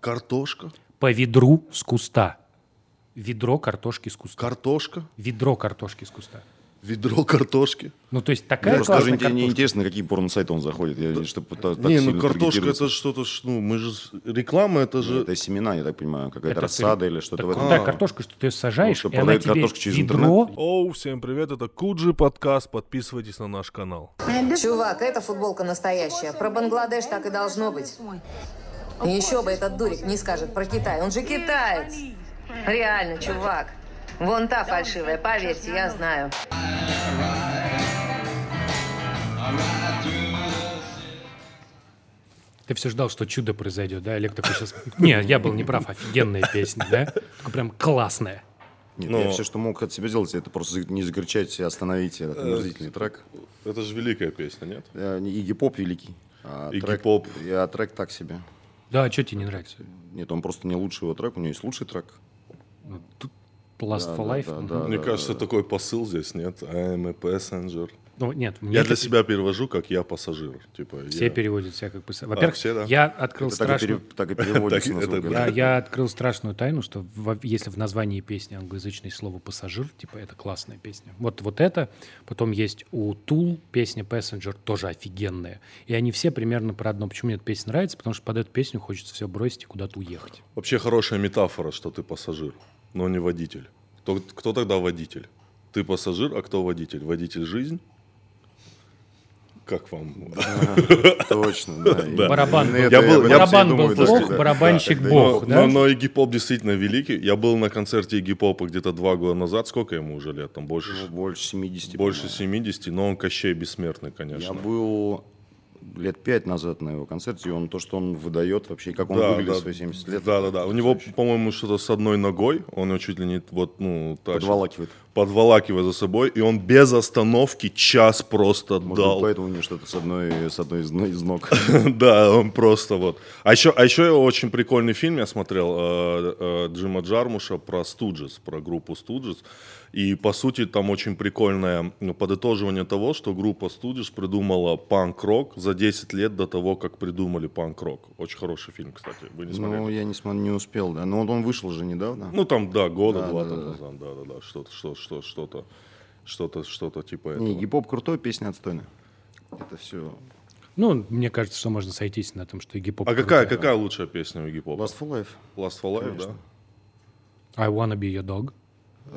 Картошка. По ведру с куста. Ведро картошки с куста. Картошка. Ведро картошки с куста. Ведро картошки. Ну, то есть такая Просто даже классная инте- не картошка. интересно, на какие порно-сайты он заходит. Я, чтобы та- так не, ну картошка это что-то, ну мы же реклама это же. Это семена, я так понимаю, какая-то Это рассада или что-то Так в этом. крутая А. картошка, что ты ее сажаешь, Ну, что и она тебе картошку через ведро... Оу, всем привет, это Куджи подкаст, подписывайтесь на наш канал. Чувак, эта футболка настоящая. Про Бангладеш так и должно быть. Еще бы этот дурик не скажет про Китай. Он же китаец. Реально, чувак. Вон та фальшивая, поверьте, я знаю. Ты все ждал, что чудо произойдет, да? Олег такой сейчас... Не, я был неправ, офигенная песня, да? Такая прям классная. Нет, Но- я все, что мог от себя сделать, это просто не закричать и остановить этот омерзительный трек. Это же великая песня, нет? Э, не Игги Поп великий. А Игги трек, Поп. Я трек так себе. Да, а что тебе не нравится? Нет, он просто не лучший его трек, у него есть лучший трек. Ну, тут Last Да, for да, Life? да, да. Мне кажется, такой посыл здесь нет. I am a passenger. Ну, нет, мне Я для себя перевожу, как я пассажир. Типа, Все я- переводят себя как бы... Во-первых, все, да. я открыл Это так и, страшную... пере- так и переводится Так, на это да. Я открыл страшную тайну, что во- если в названии песни англоязычное слово «пассажир», типа это классная песня. Вот, вот это. Потом есть у Tool песня «Passenger», тоже офигенная. И они все примерно про одно. Почему мне эта песня нравится? Потому что под эту песню хочется все бросить и куда-то уехать. Вообще хорошая метафора, что ты пассажир, но не водитель. Кто, кто тогда водитель? Ты пассажир, а кто водитель? Водитель жизнь? Как вам? Точно, да. Барабан был- плох, барабанщик бог. но, Игги Поп действительно великий. Я был на концерте Игги Попа где-то два года назад. Сколько ему уже лет? Там больше, Ну, Больше 70. больше по-моему. 70, но он Кощей бессмертный, конечно. Я был лет пять назад на его концерте, и он то, что он выдает вообще, как он Да, выглядит да. свои 70 лет. Да, да, да. У него, по-моему, что-то с одной ногой. Он ее чуть ли не вот, ну, тащит, Подволакивает. Подволакивая за собой. И он без остановки час просто Может дал. поэтому у него что-то с одной, с одной из, из ног. Да, он просто вот. А еще, а еще очень прикольный фильм я смотрел э, э, Джима Джармуша про Студжес, про группу Студжес. И по сути там очень прикольное ну, подытоживание того, что группа Студжес придумала панк-рок за 10 лет до того, как придумали панк-рок. Очень хороший фильм, кстати. Вы не смотрели? Ну, я не, смо- не успел, да. Но вот он вышел же недавно. Ну там, да, года Да, два да, там да. назад, да, да, да, что-то, что, что, что-то, что-то, что-то типа этого. Не, гип-поп крутой, песня отстойная. Это все. Ну, мне кажется, что можно сойтись на том, что Игги Поп А какая, крутой. какая лучшая песня у Игги Попа? Last for Life. Last for Life, да? Конечно. I wanna be your dog.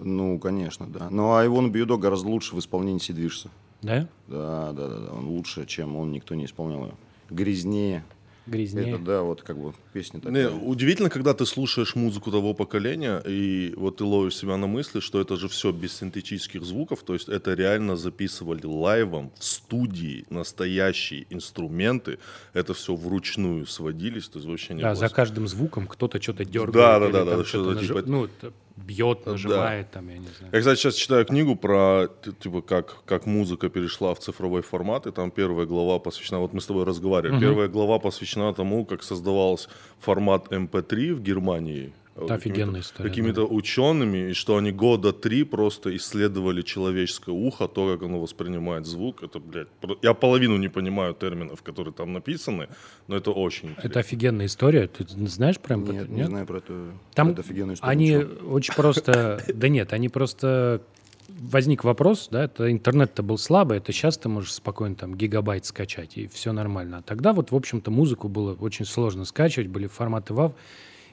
Ну, конечно, да. Но I Wanna Be Your Dog гораздо лучше в исполнении Сидвишса. Да? Да, да, да, да. Он лучше, чем он, никто не исполнял его. Грязнее. Грязнее. Это, да, вот как бы песня Не, такая. удивительно, когда ты слушаешь музыку того поколения, и вот ты ловишь себя на мысли, что это же все без синтетических звуков, то есть это реально записывали лайвом в студии, настоящие инструменты, это все вручную сводились, то есть вообще не Да, было за каждым звуком кто-то что-то дергает. Да, да, да, да, что-то что-то нажи- типа- Ну, бьет, нажимает, там, я не знаю. Я, кстати, сейчас читаю книгу про, типа, как, как музыка перешла в цифровой формат, и там первая глава посвящена, вот мы с тобой разговаривали, первая глава посвящена тому, как создавался формат MP3 в Германии. Это офигенная история, Какими-то учеными, и что они года три просто исследовали человеческое ухо, то, как оно воспринимает звук. Это, блядь, про- я половину не понимаю терминов, которые там написаны, но это очень интересно. Это офигенная история. Ты знаешь про Нет, МП3? не знаю про эту, Там про эту офигенную историю. они ничего. очень просто... Да нет, они просто... Возник вопрос, да, это интернет-то был слабый, это сейчас ты можешь спокойно там гигабайт скачать, и все нормально. А тогда вот, в общем-то, музыку было очень сложно скачивать, были форматы WAV,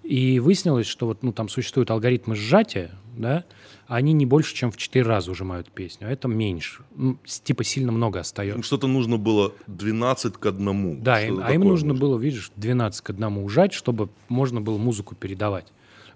и выяснилось, что вот, ну, там существуют алгоритмы сжатия, да, они не больше, чем в 4 раза ужимают песню, а это меньше. Ну, типа сильно много Им остается. что-то нужно было 12 к 1. Да, им- а им нужно было, видишь, 12 к 1 ужать, чтобы можно было музыку передавать.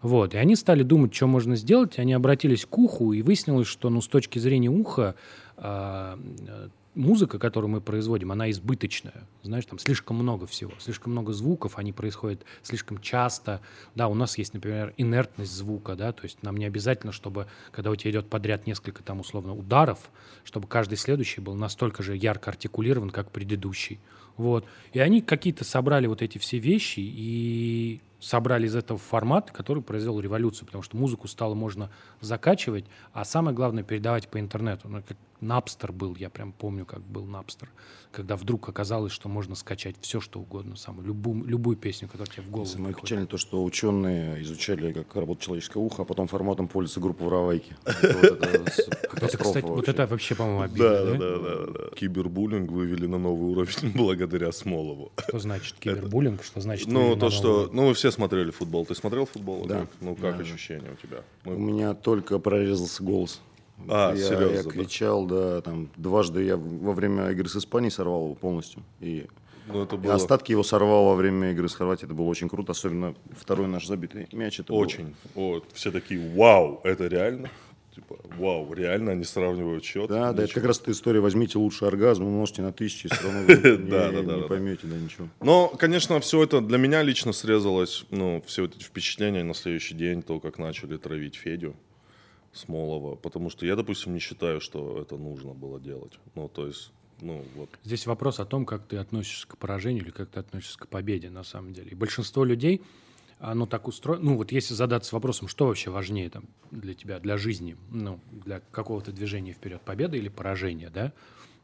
Вот. И они стали думать, что можно сделать. Они обратились к уху, и выяснилось, что ну, с точки зрения уха а, э, музыка, которую мы производим, она избыточная. Знаешь, там слишком много всего, слишком много звуков, они происходят слишком часто. Да, у нас есть, например, инертность звука, да, то есть нам не обязательно, чтобы, когда у тебя идет подряд несколько там условно ударов, чтобы каждый следующий был настолько же ярко артикулирован, как предыдущий. Вот. И они какие-то собрали вот эти все вещи и собрали из этого формат, который произвел революцию, потому что музыку стало можно закачивать, а самое главное передавать по интернету. Ну, как Напстер был, я прям помню, как был Напстер, когда вдруг оказалось, что можно скачать все, что угодно, самую, любую, любую песню, которая тебе в голову Самое приходит. печальное то, что ученые изучали, как работает человеческое ухо, а потом форматом пользуется группа воровайки. Это вот это вообще. это вообще, по-моему, обидно, Да, да? да. Кибербуллинг вывели на новый уровень благодаря Смолову. Что значит кибербуллинг, что значит... Ну, то, что... Ну, вы все смотрели футбол. Ты смотрел футбол? Да. Ну, как ощущения у тебя? У меня только прорезался голос. А, я, серьезно, Я да? кричал, да, там дважды я во время игры с Испанией сорвал его полностью. И, ну, это было остатки его сорвал во время игры с Хорватией. Это было очень круто, особенно второй наш забитый мяч. Это было- очень. О, все такие, вау, это реально? Типа, вау, реально они сравнивают счет? Да, да, это Ничего. как раз эта история. Возьмите лучший оргазм, умножьте на тысячи, все равно вы не, поймете, да, ничего. Но, конечно, все это для меня лично срезалось, ну, все вот эти впечатления на следующий день, то, как начали травить Федю Смолова, потому что я, допустим, не считаю, что это нужно было делать. Ну, то есть, ну, вот. Здесь вопрос о том, как ты относишься к поражению или как ты относишься к победе, на самом деле. И большинство людей, оно так устроено. Ну, вот если задаться вопросом, что вообще важнее там, для тебя, для жизни, ну, для какого-то движения вперед, победа или поражение, да?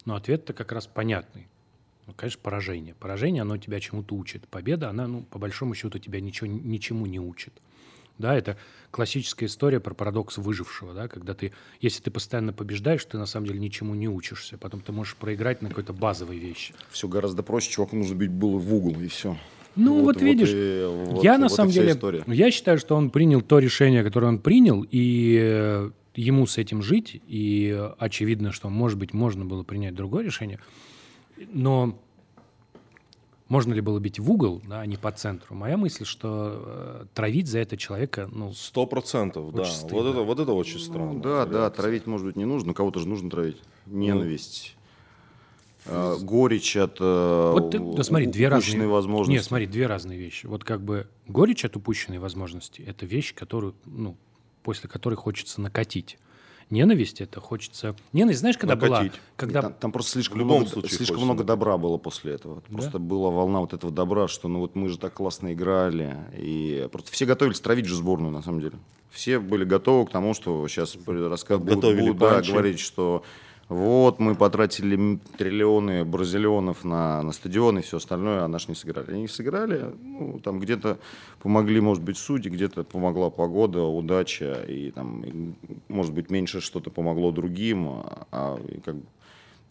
Но ответ-то как раз понятный. Ну, конечно, поражение. Поражение, оно тебя чему-то учит. Победа, она, ну, по большому счету, тебя ничего, ничему не учит. Да, это классическая история про парадокс выжившего, да, когда ты, если ты постоянно побеждаешь, ты на самом деле ничему не учишься, потом ты можешь проиграть на какой-то базовой вещи. Все гораздо проще, чуваку нужно бить было в угол, и все. Ну, вот, видишь, и- вот- я на вот и самом деле, история. я считаю, что он принял то решение, которое он принял, и э, ему с этим жить, и э, очевидно, что, может быть, можно было принять другое решение, но можно ли было бить в угол, да, а не по центру? Моя мысль, что э, травить за это человека, ну, Сто процентов, да. Очень Вот стыдно. это, вот это очень странно. Ну, да, да, травить, может быть, не нужно, но кого-то же нужно травить. Ненависть. э, горечь от э, Вот ты, да смотри, две упущенной разные возможности. Нет, смотри, две разные вещи. Вот как бы горечь от упущенной возможности – это вещь, которую, ну, после которой хочется накатить. Ненависть – это хочется... Ненависть, знаешь, когда Накатить. была? Когда... Там, там просто слишком, В любом много, случае слишком хочется много добра было после этого. Просто была волна вот этого добра, что ну вот мы же так классно играли. И просто все готовились травить же сборную, на самом деле. Все были готовы к тому, что сейчас рассказ будут, будут, да, говорить, что вот мы потратили триллионы бразилионов на, на стадион и все остальное, а наши не сыграли. Они сыграли, ну, там где-то помогли, может быть, судьи, где-то помогла погода, удача, и там, и, может быть, меньше что-то помогло другим, а, а, как бы-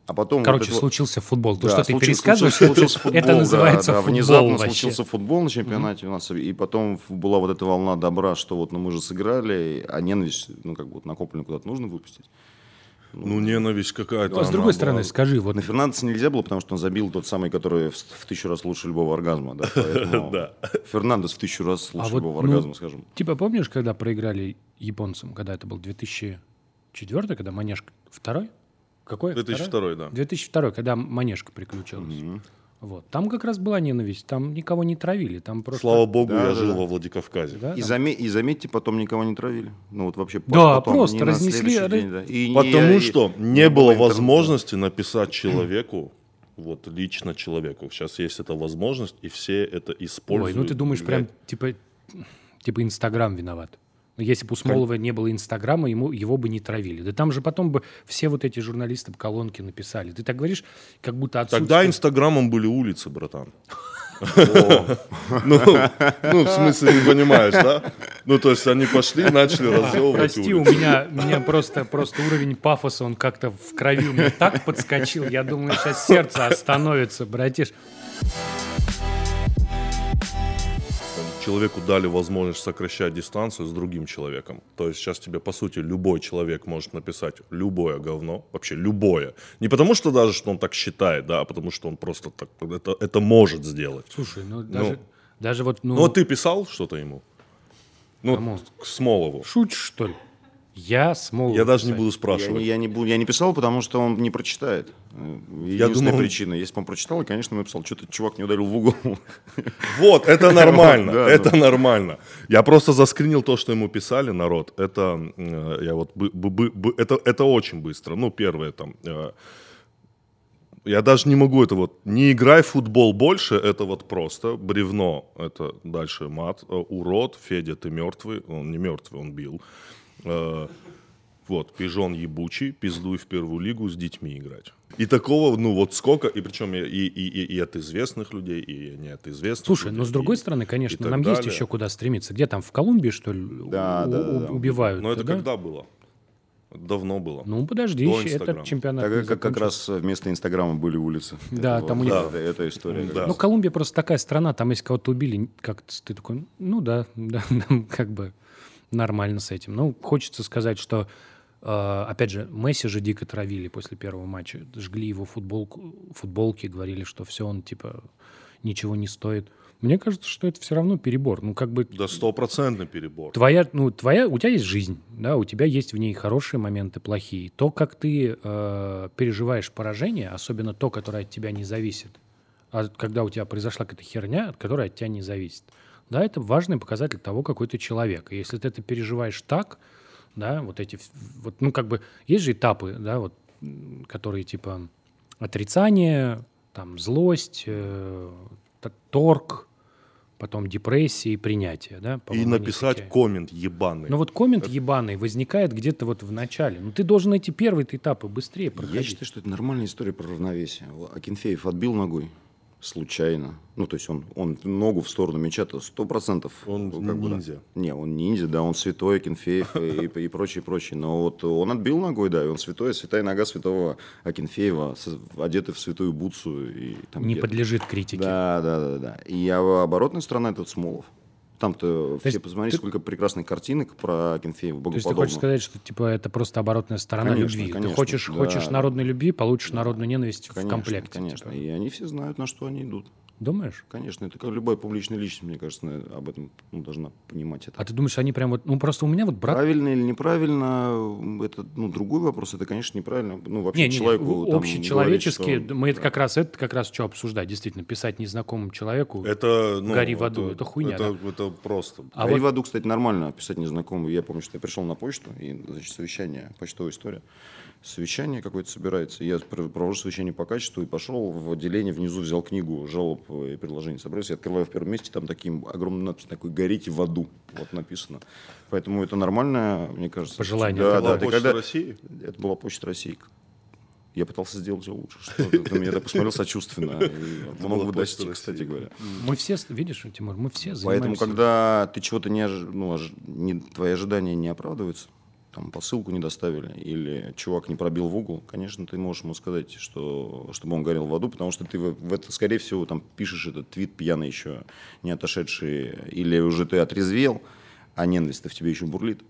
а потом Короче, вот- случился футбол. То, да, что ты случился- пересказываешь, случился футбол, это да, называется да, футбол Внезапно вообще. случился футбол на чемпионате у нас, и потом была вот эта волна добра, что вот ну, мы же сыграли, а ненависть, ну как бы вот накопленную куда-то нужно выпустить. Ну, ненависть какая-то. Ну, а с другой стороны, была. скажи, вот На Фернандеса нельзя было, потому что он забил тот самый, который в, в тысячу раз лучше любого оргазма. Да, Да. Фернандес в тысячу раз лучше А вот, любого ну, оргазма, скажем. Типа, помнишь, когда проиграли японцам, когда это был 2004, когда Манежка... Второй? Какой? 2002, да. 2002, когда Манежка приключилась. Вот. Там как раз была ненависть, там никого не травили, там просто... Слава богу, Да, я да, жил да. во Владикавказе. Да, И, да. заме- и заметьте, потом никого не травили. Ну вот вообще Да, потом, просто разнесли, ра- день, да. И Потому и- что и не было возможности написать человеку, вот лично человеку. Сейчас есть эта возможность, и все это используют. Ой, ну ты думаешь, прям типа, типа Инстаграм виноват. Но если бы у Смолова не было Инстаграма, ему, его бы не травили. Да там же потом бы все вот эти журналисты бы колонки написали. Ты так говоришь, как будто Тогда отсутствие... Инстаграмом были улицы, братан. Ну, ну, в смысле, не понимаешь, да? Ну, то есть они пошли и начали разъебывать Прости, у меня, у меня просто, просто уровень пафоса, он как-то в крови у меня так подскочил. Я думаю, сейчас сердце остановится, братиш. Человеку дали возможность сокращать дистанцию с другим человеком. То есть сейчас тебе, по сути, любой человек может написать любое говно, вообще любое. Не потому что даже, что он так считает, да, а потому что он просто так, это, это может сделать. Слушай, ну даже, даже вот, ну, Ну, вот ты писал что-то ему? Ну, Кому? к Смолову. шутишь, что ли? Я Смолова. Я даже не буду Я спрашивать. не, я, не я не писал, потому что он не прочитает. Э, Я думал- причина. Если бы он прочитал, и, конечно, бы написал, что-то чувак не ударил в угол. Вот, это нормально, это нормально. Я просто заскринил то, что ему писали, народ. Это, э, я вот, это, это очень быстро. Ну, первое там, э, я даже не могу это вот, не играй в футбол больше, это вот просто бревно, это дальше мат, урод, Федя, ты мертвый, он не мертвый, он бил. Э, Вот, пижон ебучий, пиздуй в первую лигу с детьми играть. И такого, ну вот сколько, и причем и, и, и, и от известных людей, и не от известных Слушай, людей, но с другой и- стороны, конечно, нам есть далее. еще куда стремиться. Где там, в Колумбии, что ли, Да, у- да, да, у- да. убивают? Но это да? когда было? Давно было. Ну, подожди, До еще этот чемпионат Так как, как раз вместо Инстаграма были улицы. Да, Это там вот, у них- это, это история. Да. Ну, Колумбия просто такая страна, там если кого-то убили, как ты такой, ну да, да, как бы нормально с этим. Ну, хочется сказать, что, э, опять же, Месси же дико травили после первого матча, жгли его футболку, футболки, говорили, что все, он типа ничего не стоит. Мне кажется, что это все равно перебор. Ну, как бы Да стопроцентный перебор. твоя, ну, твоя, у тебя есть жизнь, да, у тебя есть в ней хорошие моменты, плохие. То, как ты э, переживаешь поражение, особенно то, которое от тебя не зависит, а когда у тебя произошла какая-то херня, которая от тебя не зависит, да, это важный показатель того, какой ты человек. И если ты это переживаешь так, да, вот эти, вот, ну, как бы, есть же этапы, да, вот, которые, типа, отрицание, там, злость, э, торг, потом депрессия и принятие, да, И написать такие. коммент ебаный. Ну вот коммент ебаный возникает где-то вот в начале. Ну ты должен эти первые этапы быстрее проходить. Я считаю, что это нормальная история про равновесие. Акинфеев отбил ногой случайно. Ну, то есть он, он ногу в сторону мяча-то сто процентов. Он ну, как бы, да. ниндзя. Не, он ниндзя, да, он святой Акинфеев и, и прочее, прочее. Но вот он отбил ногой, да, и он святой, святая нога святого Акинфеева, одетый в святую бутсу. И, там Не где-то. подлежит критике. Да, да, да, да. И а оборотная сторона это вот Смолов. Там-то все есть посмотрите, ты- сколько прекрасных картинок про Акинфеева, То есть ты богоподобного. хочешь сказать, что типа это просто оборотная сторона Конечно, любви. конечно, ты хочешь, да, хочешь да. народной любви, получишь народную ненависть в Конечно, комплекте. Конечно, типа. и они все знают, на что они идут. Думаешь? Конечно, это как любая публичная личность, мне кажется, об этом ну, должна понимать это. А ты думаешь, они прям вот... Ну просто у меня вот брат... Правильно или неправильно, это ну, другой вопрос, это, конечно, неправильно. Ну, вообще Не, не, не, человеку там, общечеловеческие, говорить, что- мы это да. как раз это как раз что обсуждать, действительно, писать незнакомому человеку. Это, ну, Гори в аду, это хуйня, Это, это просто. А Гори вот- в аду, кстати, нормально писать незнакомому. Я помню, что я пришел на почту, и, значит, совещание, почтовая история. Совещание какое-то собирается. Я пр- провожу совещание по качеству и пошел в отделение внизу, взял книгу жалоб и предложений. Собрался, я открываю в первом месте, там таким огромный надпись такой «Горите в аду». Вот написано. Поэтому это нормально, мне кажется. Пожелание. Да, Это была да. Почта когда- России? Это была Почта России. Я пытался сделать все лучше. Что ты меня так посмотрел сочувственно. Много бы достиг, кстати говоря. Мы все, видишь, Тимур, мы все Поэтому, занимаемся... когда ты чего-то не, ну, не- твои ожидания не оправдываются, там посылку не доставили, или чувак не пробил в угол, конечно, ты можешь ему сказать, что, чтобы он горел в аду, потому что ты в, это, скорее всего, там пишешь этот твит пьяный еще, не отошедший, или уже ты отрезвел, а ненависть-то в тебе еще бурлит.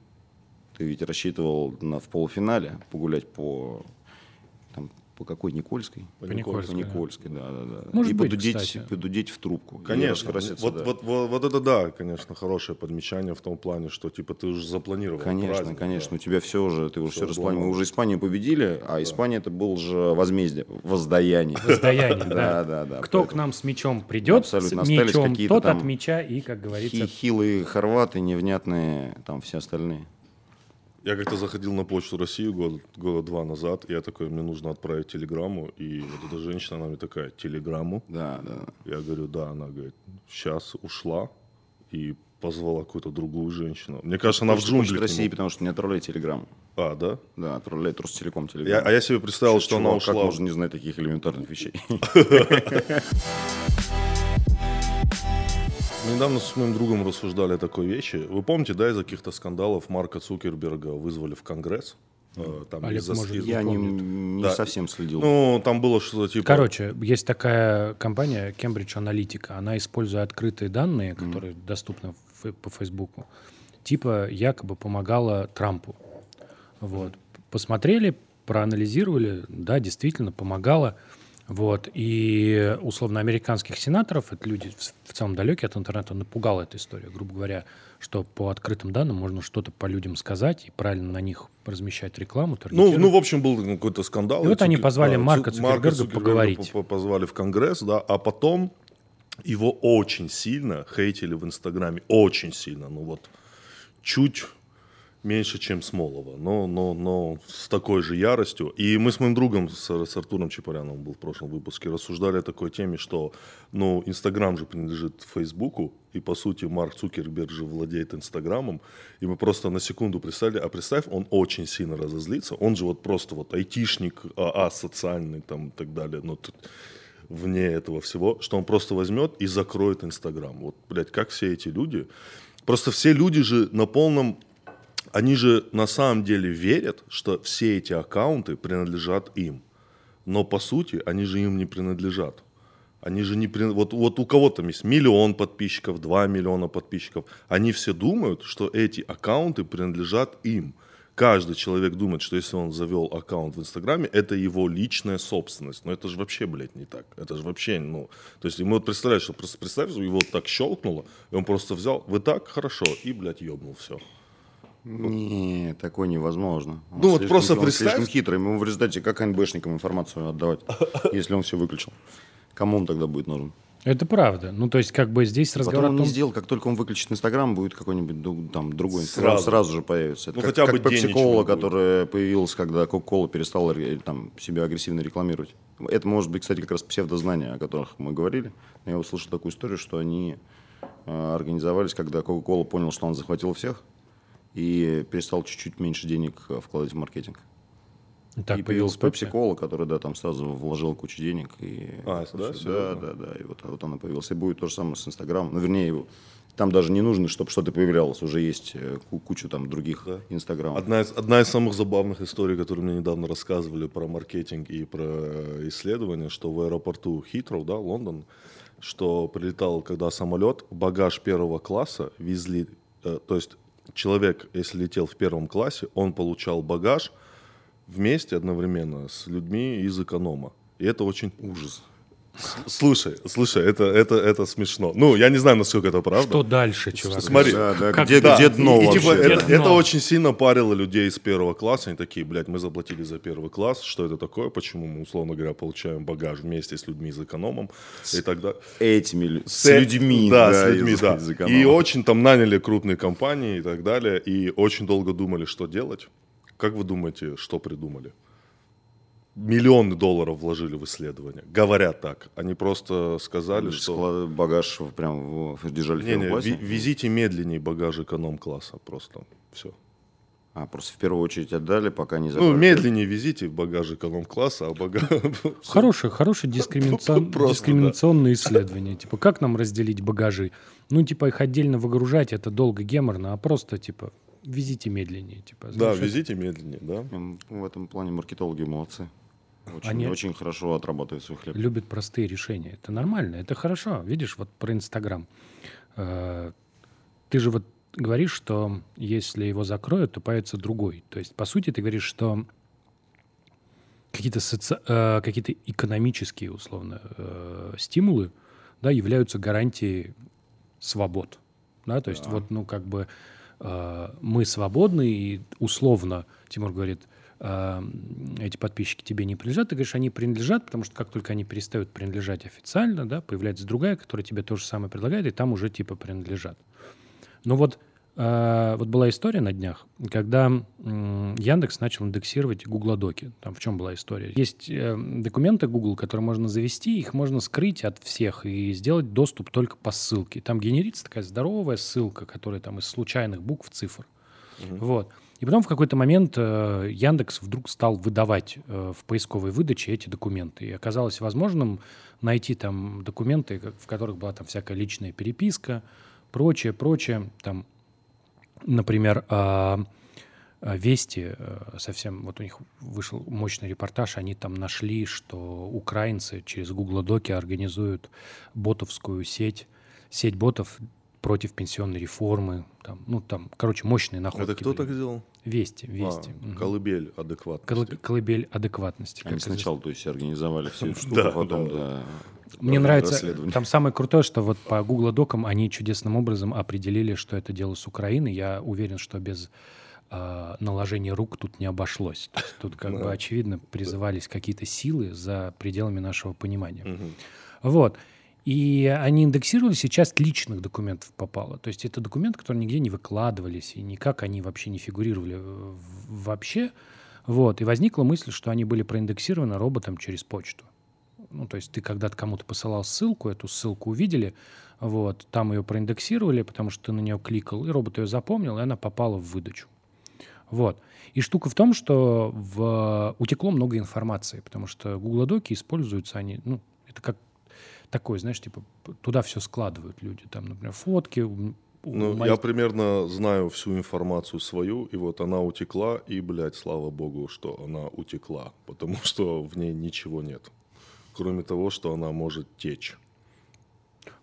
Ты ведь рассчитывал на, в полуфинале погулять по, там, по какой Никольской? По Никольской, По да. Никольской, да, да, да. Может и быть, подудеть, кстати. подудеть в трубку. Конечно. Вот, да. вот, вот, вот это да, конечно, хорошее подмечание в том плане, что типа ты уже запланировал. Конечно, праздник, конечно, да. у тебя все уже, ты уже Всё все распланировал. Мы уже Испанию победили, а Испания это был же возмездие, воздаяние. Воздаяние, Да, да. да, да. Кто к нам с мечом придет, Абсолютно. с Остались мечом, какие-то тот там от меча и, как говорится, хи- Хилые хорваты, невнятные, там все остальные. Я как-то заходил на почту России год, года два назад, и я такой, мне нужно отправить телеграмму, и вот эта женщина, она мне такая, телеграмму? Да, да. Я говорю, да, она говорит, сейчас ушла и позвала какую-то другую женщину. Мне кажется, она в Почта- Почта джунглях. России, ему- потому что не отправляет телеграмму. А, да? Да, отправляет Ростелеком Я, телеграмму. а я себе представил, что она Чувак, Как ушла. можно не знать таких элементарных вещей? Недавно с моим другом рассуждали о такой вещи. Вы помните, да, из-за каких-то скандалов Марка Цукерберга вызвали в Конгресс? Э, Там Олег, из-за может, Я не, не Да. совсем следил. Ну, там было что-то типа... Короче, есть такая компания Cambridge Analytica. Она, используя открытые данные, которые доступны в- по Фейсбуку, типа якобы помогала Трампу. Вот. Посмотрели, проанализировали, да, действительно помогала. Вот. И условно американских сенаторов, это люди в, целом далекие от интернета, напугала эта история, грубо говоря, что по открытым данным можно что-то по людям сказать и правильно на них размещать рекламу. Ну, ну, в общем, был какой-то скандал. И вот они позвали да, Марка Цу- Цукерберга поговорить. по- по- Позвали в Конгресс, да, а потом его очень сильно хейтили в Инстаграме. Очень сильно. Ну вот, чуть меньше, чем Смолова, но, но, но с такой же яростью. И мы с моим другом, с, с Артуром Чапаряном, был в прошлом выпуске, рассуждали о такой теме, что, ну, Инстаграм же принадлежит Фейсбуку, и, по сути, Марк Цукерберг же владеет Инстаграмом, и мы просто на секунду представили, а представь, он очень сильно разозлится, он же вот просто вот айтишник, а, социальный там и так далее, но тут вне этого всего, что он просто возьмет и закроет Инстаграм. Вот, блядь, как все эти люди. Просто все люди же на полном они же на самом деле верят, что все эти аккаунты принадлежат им. Но по сути они же им не принадлежат. Они же не при... вот, вот у кого там есть миллион подписчиков, два миллиона подписчиков. Они все думают, что эти аккаунты принадлежат им. Каждый человек думает, что если он завел аккаунт в Инстаграме, это его личная собственность. Но это же вообще, блядь, не так. Это же вообще, ну... То есть ему вот представляешь, что просто представь, его вот так щелкнуло, и он просто взял, вы так, хорошо, и, блядь, ебнул, все. Не, такое невозможно. Он ну вот просто он представь. слишком хитрый. Ему в результате как НБшникам информацию отдавать, если он все выключил. Кому он тогда будет нужен? Это правда. Ну, то есть, как бы здесь разговор Потом он том... не сделал, как только он выключит Инстаграм, будет какой-нибудь там другой Инстаграм, Сразу. сразу же появится. Это Ну, как, хотя бы как ничего не которая появилась, когда Coca-Cola перестала ре- там, себя агрессивно рекламировать. Это может быть, кстати, как раз псевдознания, о которых мы говорили. Я услышал такую историю, что они э, организовались, когда Coca-Cola понял, что он захватил всех, и перестал чуть-чуть меньше денег э, вкладывать в маркетинг. Так и появился Pepsi. Pepsi-Cola, который, да, там сразу вложил кучу денег. И, А, это да, всё- серьезно? да, да, да. И вот, вот она появилась. И будет то же самое с Инстаграмом. Ну, вернее, его- там даже не нужно, чтобы что-то появлялось. Уже есть э, ку- кучу там других Инстаграмов. Одна из, одна из самых забавных историй, которую мне недавно рассказывали про маркетинг и про э, исследования, что в аэропорту Хитроу, да, Лондон, что прилетал, когда самолет, багаж первого класса везли, э, то есть человек, если летел в первом классе, он получал багаж вместе одновременно с людьми из эконома. И это очень ужас. Слушай, слушай, это, это, это смешно. Ну, я не знаю, насколько это правда. Что дальше, чувак? Смотри, Да, да, Как- где, Да, где дно и, и, вообще? типа, это, Где дно? это очень сильно парило людей из первого класса. Они такие, блядь, мы заплатили за первый класс, что это такое, почему мы, условно говоря, получаем багаж вместе с людьми из экономом и так далее. Этими, с, С- людьми. Да, с людьми, из- да. из И очень там наняли крупные компании и так далее, и очень долго думали, что делать. Как вы думаете, что придумали? Миллионы долларов вложили в исследование. Говорят так. Они просто сказали, что... Склад- багаж прям в, держали Не, не, классе? везите медленнее багаж эконом-класса просто. Все. А, просто в первую очередь отдали, пока не забрали. Ну, медленнее везите в багаж эконом-класса, а багаж... Хорошее, хорошее дискриминацион- Просто, дискриминационное исследование. Типа, как нам разделить багажи? Ну, типа, их отдельно выгружать, это долго, геморно, а просто, типа, везите медленнее. Типа, Да, знаешь, это- везите медленнее, да. В этом плане маркетологи молодцы. Очень, Они- очень хорошо отрабатывают свой хлеб. любят простые решения. Это нормально, это хорошо. Видишь, вот про Инстаграм. Э, Ты же вот говоришь, что если его закроют, то появится другой. То есть, по сути, ты говоришь, что какие-то, соци- э, какие-то экономические, условно, э, стимулы да, являются гарантией свобод. Да? То есть, вот, ну, как бы э, мы свободны, и условно, Тимур говорит, э, эти подписчики тебе не принадлежат, ты говоришь, они принадлежат, потому что как только они перестают принадлежать официально, да, появляется другая, которая тебе то же самое предлагает, и там уже типа принадлежат. Но вот, э, вот была история на днях, когда м, Яндекс начал индексировать Гуглодоки. Там в чем была история? Есть э, документы Google, которые можно завести, их можно скрыть от всех и сделать доступ только по ссылке. Там генерится такая здоровая ссылка, которая там из случайных букв, цифр. Вот. И потом в какой-то момент э, Яндекс вдруг стал выдавать э, в поисковой выдаче эти документы. И оказалось возможным найти там документы, в которых была там всякая личная переписка, прочее, прочее. Там, например, а, а, Вести э, совсем, вот у них вышел мощный репортаж, они там нашли, что украинцы через Google Доки организуют ботовскую сеть, сеть ботов против пенсионной реформы. Там, ну, там, короче, мощные находки. Это кто были. так сделал? Вести, А, вести. Мгм. колыбель адекватности. Колы- Колыбель адекватности. Они сначала, то есть, организовали всю эту штуку, Да, потом, да. да. Мне нравится, там самое крутое, что вот по Google Докам они чудесным образом определили, что это дело с Украины. Я уверен, что без э, наложения рук тут не обошлось. То есть тут как бы очевидно призывались какие-то силы за пределами нашего понимания. Вот. И они индексировались, и часть личных документов попала. То есть это документы, которые нигде не выкладывались, и никак они вообще не фигурировали в- вообще. Вот. И возникла мысль, что они были проиндексированы роботом через почту. Ну, то есть ты когда-то кому-то посылал ссылку, эту ссылку увидели, вот, там ее проиндексировали, потому что ты на нее кликал, и робот ее запомнил, и она попала в выдачу. Вот. И штука в том, что в... утекло много информации, потому что Google Доки используются они, ну, это как такой, знаешь, типа туда все складывают люди, там, например, фотки. Ну, моих- я примерно знаю всю информацию свою, и вот она утекла, и, блядь, слава богу, что она утекла, потому что в ней ничего нет. Кроме того, что она может течь.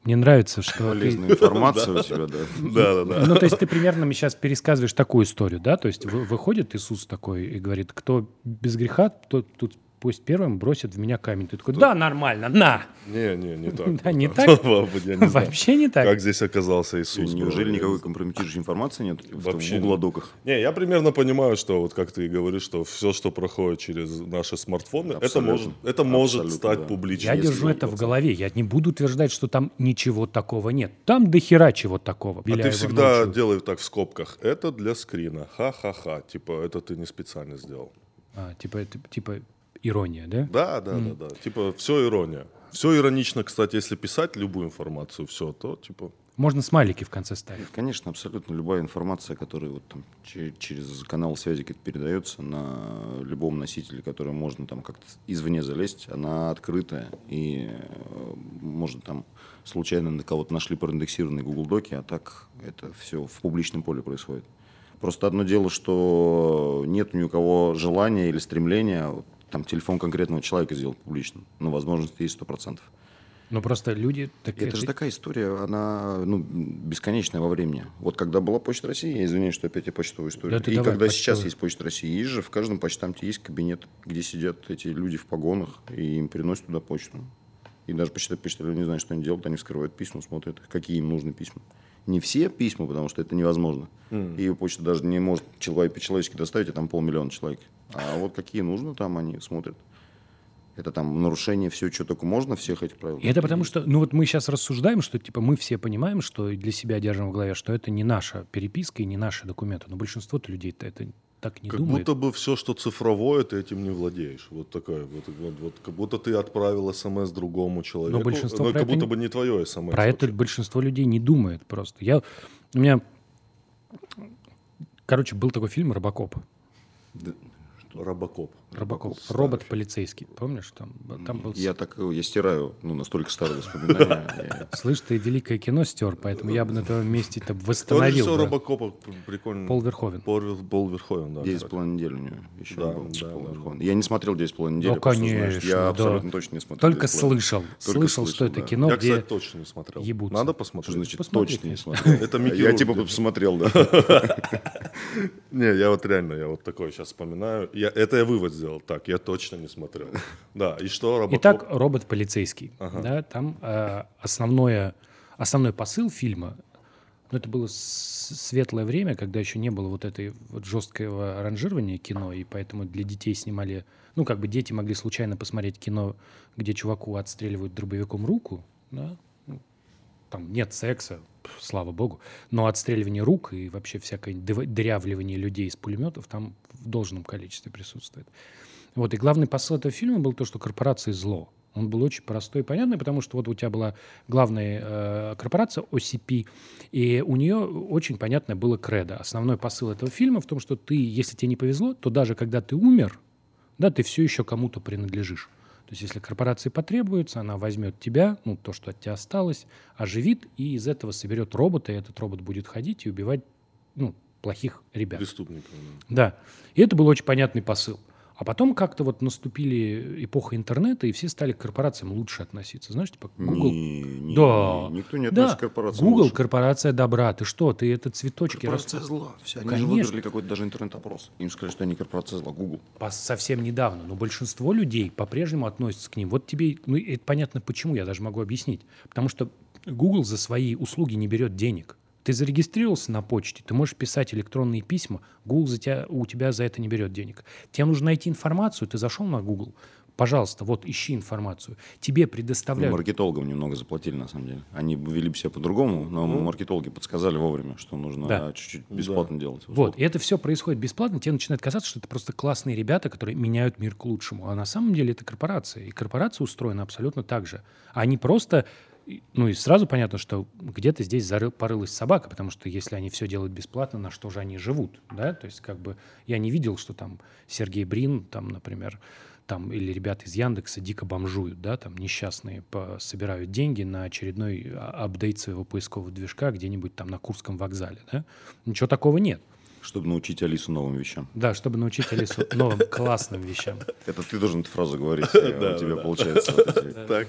Мне нравится, что ты- Полезная информация у тебя, да. Да-да-да. Ну, то есть ты примерно мне сейчас пересказываешь такую историю, да? То есть вы- выходит Иисус такой и говорит, кто без греха, тот тут пусть первым бросит в меня камень. Ты такой, да, нормально, на! Не, не, не так. Да, не так? Вообще не так. как здесь оказался Иисус. Неужели никакой компрометирующей информации нет в углодоках? Не, я примерно понимаю, что вот как ты и говоришь, что все, что проходит через наши смартфоны, это может, это может стать публичным. Я держу это в голове. Я не буду утверждать, что там ничего такого нет. Там до хера чего такого. А ты всегда делай так в скобках. Это для скрина. Ха-ха-ха. Типа, это ты не специально сделал. А, типа, это, типа ирония, да? Да, да, да, да. Типа, все ирония. Все иронично, кстати, если писать любую информацию, все, то типа. Можно смайлики в конце ставить. Конечно, абсолютно любая информация, которая вот там че- через канал связи как-то передается на любом носителе, который можно там как-то извне залезть, она открытая и э, можно там случайно на кого-то нашли проиндексированные Google Доки, а так это все в публичном поле происходит. Просто одно дело, что нет ни у кого желания или стремления вот, там телефон конкретного человека сделать публичным, но возможность есть сто процентов. Но просто люди... Так, Это, же такая история, она ну, бесконечная во времени. Вот когда была Почта России, я извиняюсь, что опять я почтовую историю. Да и давай когда сейчас почтовую. есть Почта России, есть же в каждом почтамте есть кабинет, где сидят эти люди в погонах, и им приносят туда почту. И даже почта, почтальон не знает, что они делают, они вскрывают письма, смотрят, какие им нужны письма. Не все письма, потому что это невозможно. И почта даже не может человек по-человечески доставить, а там полмиллиона человек. А вот какие нужно, там они смотрят. Это там нарушение, все, что только можно, всех этих правил. И это потому что, ну вот мы сейчас рассуждаем, что типа мы все понимаем, что и для себя держим в голове, что это не наша переписка и не наши документы. Но большинство-то людей-то это так не Как думает. будто бы все, что цифровое, ты этим не владеешь. Вот такая вот, вот, вот как будто ты отправил смс другому человеку. большинство но про как будто не- бы не твое смс. Про это большинство людей не думает просто. Я, у меня, короче, был такой фильм «Робокоп». Робокоп. Робокоп. старый Робот полицейский. Помнишь? Там, там был... Я так, я стираю, ну, настолько старые воспоминания. Я- Слышь, ты великое кино стер, поэтому я бы на твоем месте это Кто восстановил. да. Робокопа? Прикольно. Пол Верховен. Пол, Верховен, да. Девять с половиной недель у него еще Пол Верховен. Я не смотрел девять с половиной недель. Ну, я конечно, Я абсолютно точно не смотрел. Только 9 с половиной. слышал. Слышал, что это кино, Я, где... кстати, точно не смотрел. ебутся. Надо Что посмотреть. значит точно не смотрел? Это Я типа посмотрел, да. Не, я вот реально, я вот такой сейчас вспоминаю. Я, это я вывод сделал. Так, я точно не смотрел. Да, и что, Робокоп? Итак, робот полицейский. Да, там э, основное, основной посыл фильма, ну, это было светлое время, когда еще не было вот этой вот жесткого ранжирования кино, и поэтому для детей снимали, ну, как бы дети могли случайно посмотреть кино, где чуваку отстреливают дробовиком руку, да, там нет секса, слава богу, но отстреливание рук и вообще всякое дырявливание людей из пулеметов там в должном количестве присутствует. Вот, и главный посыл этого фильма был то, что корпорации зло. Он был очень простой и понятный, потому что вот у тебя была главная э, корпорация OCP, и у нее очень понятное было кредо. Основной посыл этого фильма в том, что ты, если тебе не повезло, то даже когда ты умер, да, ты все еще кому-то принадлежишь. То есть, если корпорации потребуется, она возьмет тебя, ну, то, что от тебя осталось, оживит, и из этого соберет робота, и этот робот будет ходить и убивать, ну, плохих ребят. Преступников. да. Да. И это был очень понятный посыл. А потом как-то вот наступили эпоха интернета, и все стали к корпорациям лучше относиться. Знаешь, типа Google... Не, не, Да. Никто не да, относится к корпорации. Google корпорация добра. Ты что, ты это цветочки... Корпорация рас- зла. Все, они же Конечно. выиграли какой-то даже интернет-опрос. Им сказали, что они корпорация зла. Google. По- совсем недавно, но большинство людей по-прежнему относятся к ним. Вот тебе, ну, это понятно почему, я даже могу объяснить. Потому что Google за свои услуги не берет денег. Ты зарегистрировался на почте, ты можешь писать электронные письма, Google за тебя, у тебя за это не берет денег. Тебе нужно найти информацию, ты зашел на Google, пожалуйста, вот ищи информацию. Тебе Ну, предоставляют... маркетологам немного заплатили, на самом деле. Они вели бы себя по-другому, но маркетологи подсказали вовремя, что нужно Да. чуть-чуть бесплатно делать. Вот, и это все происходит бесплатно, тебе начинает казаться, что это просто классные ребята, которые меняют мир к лучшему. А на самом деле это корпорация. И корпорация устроена абсолютно так же. Они просто... Ну и сразу понятно, что где-то здесь зарыл, порылась собака, потому что если они все делают бесплатно, на что же они живут, да? То есть как бы я не видел, что там Сергей Брин, там, например, там или ребята из Яндекса дико бомжуют, да, там несчастные по- собирают деньги на очередной а, апдейт своего поискового движка где-нибудь там на Курском вокзале, да? Ничего такого нет. Чтобы научить Алису новым вещам. Да, чтобы научить Алису новым классным вещам. Это ты должен эту фразу говорить, а у тебя получается. Так.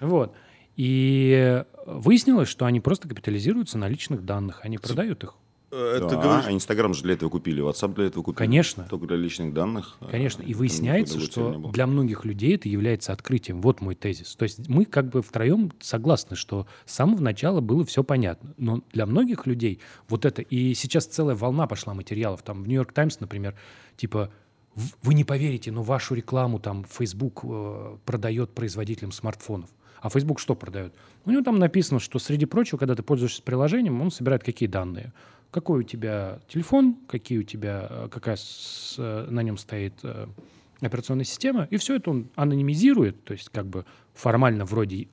Вот. И выяснилось, что они просто капитализируются на личных данных. Они продают их. Э, Да, Ты говоришь, а Инстаграм же для этого купили, WhatsApp для этого купили. Конечно. Только для личных данных. Конечно. И выясняется, что для многих людей это является открытием. Вот мой тезис. То есть мы как бы втроем согласны, что с самого начала было все понятно. Но для многих людей вот это... И сейчас целая волна пошла материалов. Там в Нью-Йорк Таймс, например, типа «В- вы не поверите, но вашу рекламу там Facebook э, продает производителям смартфонов. А Facebook что продает? У него там написано, что среди прочего, когда ты пользуешься приложением, он собирает какие данные. Какой у тебя телефон, какие у тебя, э, какая с- э, на нем стоит э, операционная система, и все это он анонимизирует, то есть как бы формально вроде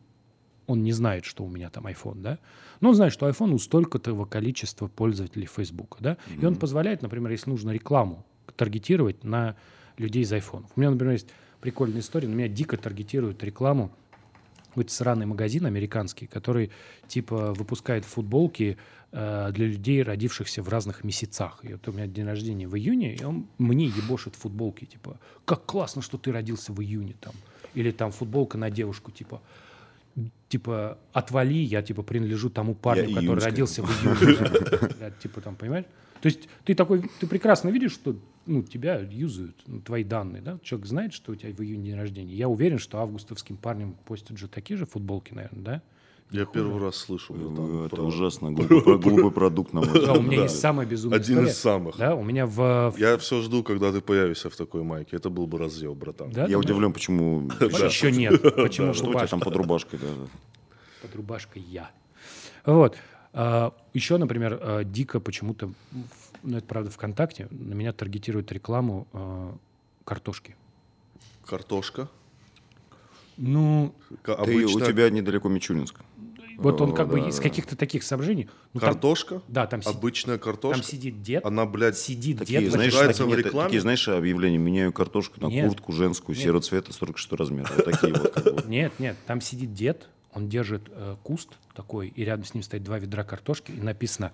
он не знает, что у меня там iPhone, да, но он знает, что iPhone у столько-то количества пользователей Facebook, да, и он позволяет, например, если нужно рекламу таргетировать на людей из iPhone. У меня, например, есть прикольная история, на меня дико таргетируют рекламу какой-то сраный магазин американский, который типа выпускает футболки э, для людей, родившихся в разных месяцах. И вот у меня день рождения в июне, и он мне ебошит футболки, типа, как классно, что ты родился в июне там. Или там футболка на девушку, типа, типа, отвали, я, типа, принадлежу тому парню, который июньская. родился в июне. Типа, там, понимаешь? То есть ты такой, ты прекрасно видишь, что ну, тебя юзают, ну, твои данные, да? Человек знает, что у тебя в июне день рождения. Я уверен, что августовским парням постят же такие же футболки, наверное, да? я первый раз слышу. братан, Это про- ужасно. Глупый, глупый продукт, на мой Да, взгляд. у меня есть самая безумная Один история. из самых. Да, у меня в... Я все жду, когда ты появишься в такой майке. Это был бы разъел, братан. Да, Я удивлен, почему... Еще нет. Почему Что у тебя там под рубашкой? да, да. под рубашкой я. Вот. А, еще, например, а, дико почему-то, ну это правда ВКонтакте, на меня таргетирует рекламу а, картошки. Картошка. Ну, Ты- У Обычно тебя недалеко Мичуринск. вот он как бы да, из да. каких-то таких соображений. ну, там- картошка. да, там, си- Обычная там картошка. сидит дед, Она, блядь, сидит Такие, дед. знаешь, такие, в рекламе? такие, знаешь, объявления. Меняю картошку на Нет. куртку женскую, Нет. серого цвета, 46 размера. Вот такие вот. Нет, нет, там сидит дед, он держит э, куст такой, и рядом с ним стоит два ведра картошки, и написано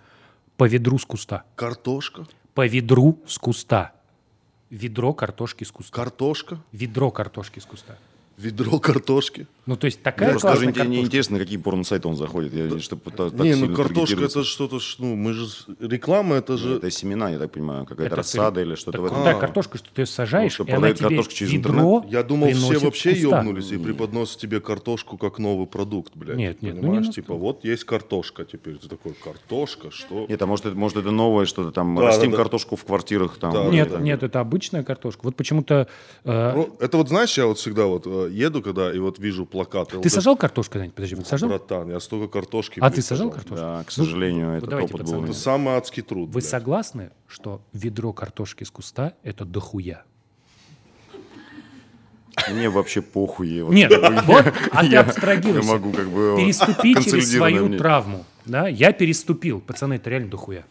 «по ведру с куста». картошка. По ведру с куста. Ведро картошки с куста. Картошка. Ведро картошки с куста. Ведро картошки. Ну, то есть такая Просто даже мне не картошка. интересно, на какие порно-сайты он заходит. Я, не- чтобы та- так не, ну картошка это что-то, ну мы же... Реклама это же... Это семена, я так понимаю, какая-то Это рассада или что-то Так в этом. крутая А. картошка, что ты ее сажаешь, что и она тебе картошку через ведро Я думал, все вообще ебнулись и преподносят тебе картошку как новый продукт, блядь. Нет, нет, ну не Понимаешь, типа, вот есть картошка теперь. Ты такой, картошка, что? Нет, а может это, может это новое что-то там, Да, растим да, да. картошку в квартирах там. Да, Нет, нет, это обычная картошка. Вот почему-то... э, Ну, это вот знаешь, я вот всегда вот э, еду, когда и вот вижу плакаты. ты ЛД. сажал картошку когда-нибудь? Подожди, вот сажал? Братан, я столько картошки. А ты сажал картошку? Да, к сожалению, этот давайте, опыт пацаны. был. Это самый адский труд. Вы блядь. согласны, что ведро картошки с куста – это дохуя? Мне вообще похуй. вот Нет, как бы вот, я- а ты я абстрагируйся. не могу как бы вот Переступи через свою мне. травму. Да? Я переступил. Пацаны, это реально дохуя.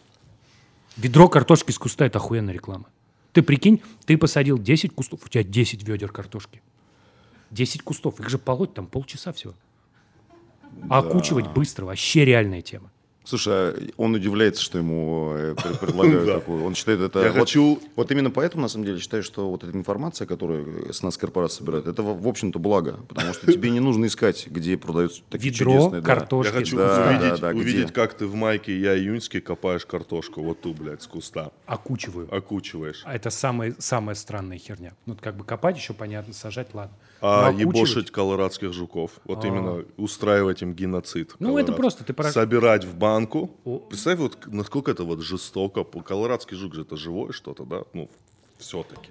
Ведро картошки с куста – это охуенная реклама. Ты прикинь, ты посадил 10 кустов, у тебя 10 ведер картошки. 10 кустов, их же полоть там полчаса всего. А окучивать быстро, вообще реальная тема. Слушай, а он удивляется, что ему э, пр- предлагают такую. Он считает это... Я вот, хочу- Вот именно поэтому, на самом деле, считаю, что вот эта информация, которую с нас корпорация собирает, это, в общем-то, благо. Потому что тебе не нужно искать, где продаются такие Ведро чудесные... картошки. Я хочу Да, увидеть, да, да, где? увидеть как ты в майке «Я июньский» копаешь картошку. Вот ту, блядь, с куста. Окучиваю. Окучиваешь. А это самая, самая странная херня. Ну, как бы копать еще понятно, сажать, ладно. А окучивать- ебошить колорадских жуков. Вот именно устраивать им геноцид. Ну, это просто ты пора- Собирать в банку. О. Представь, вот насколько это вот жестоко. Колорадский жук же это живое что-то, да? Ну, все-таки.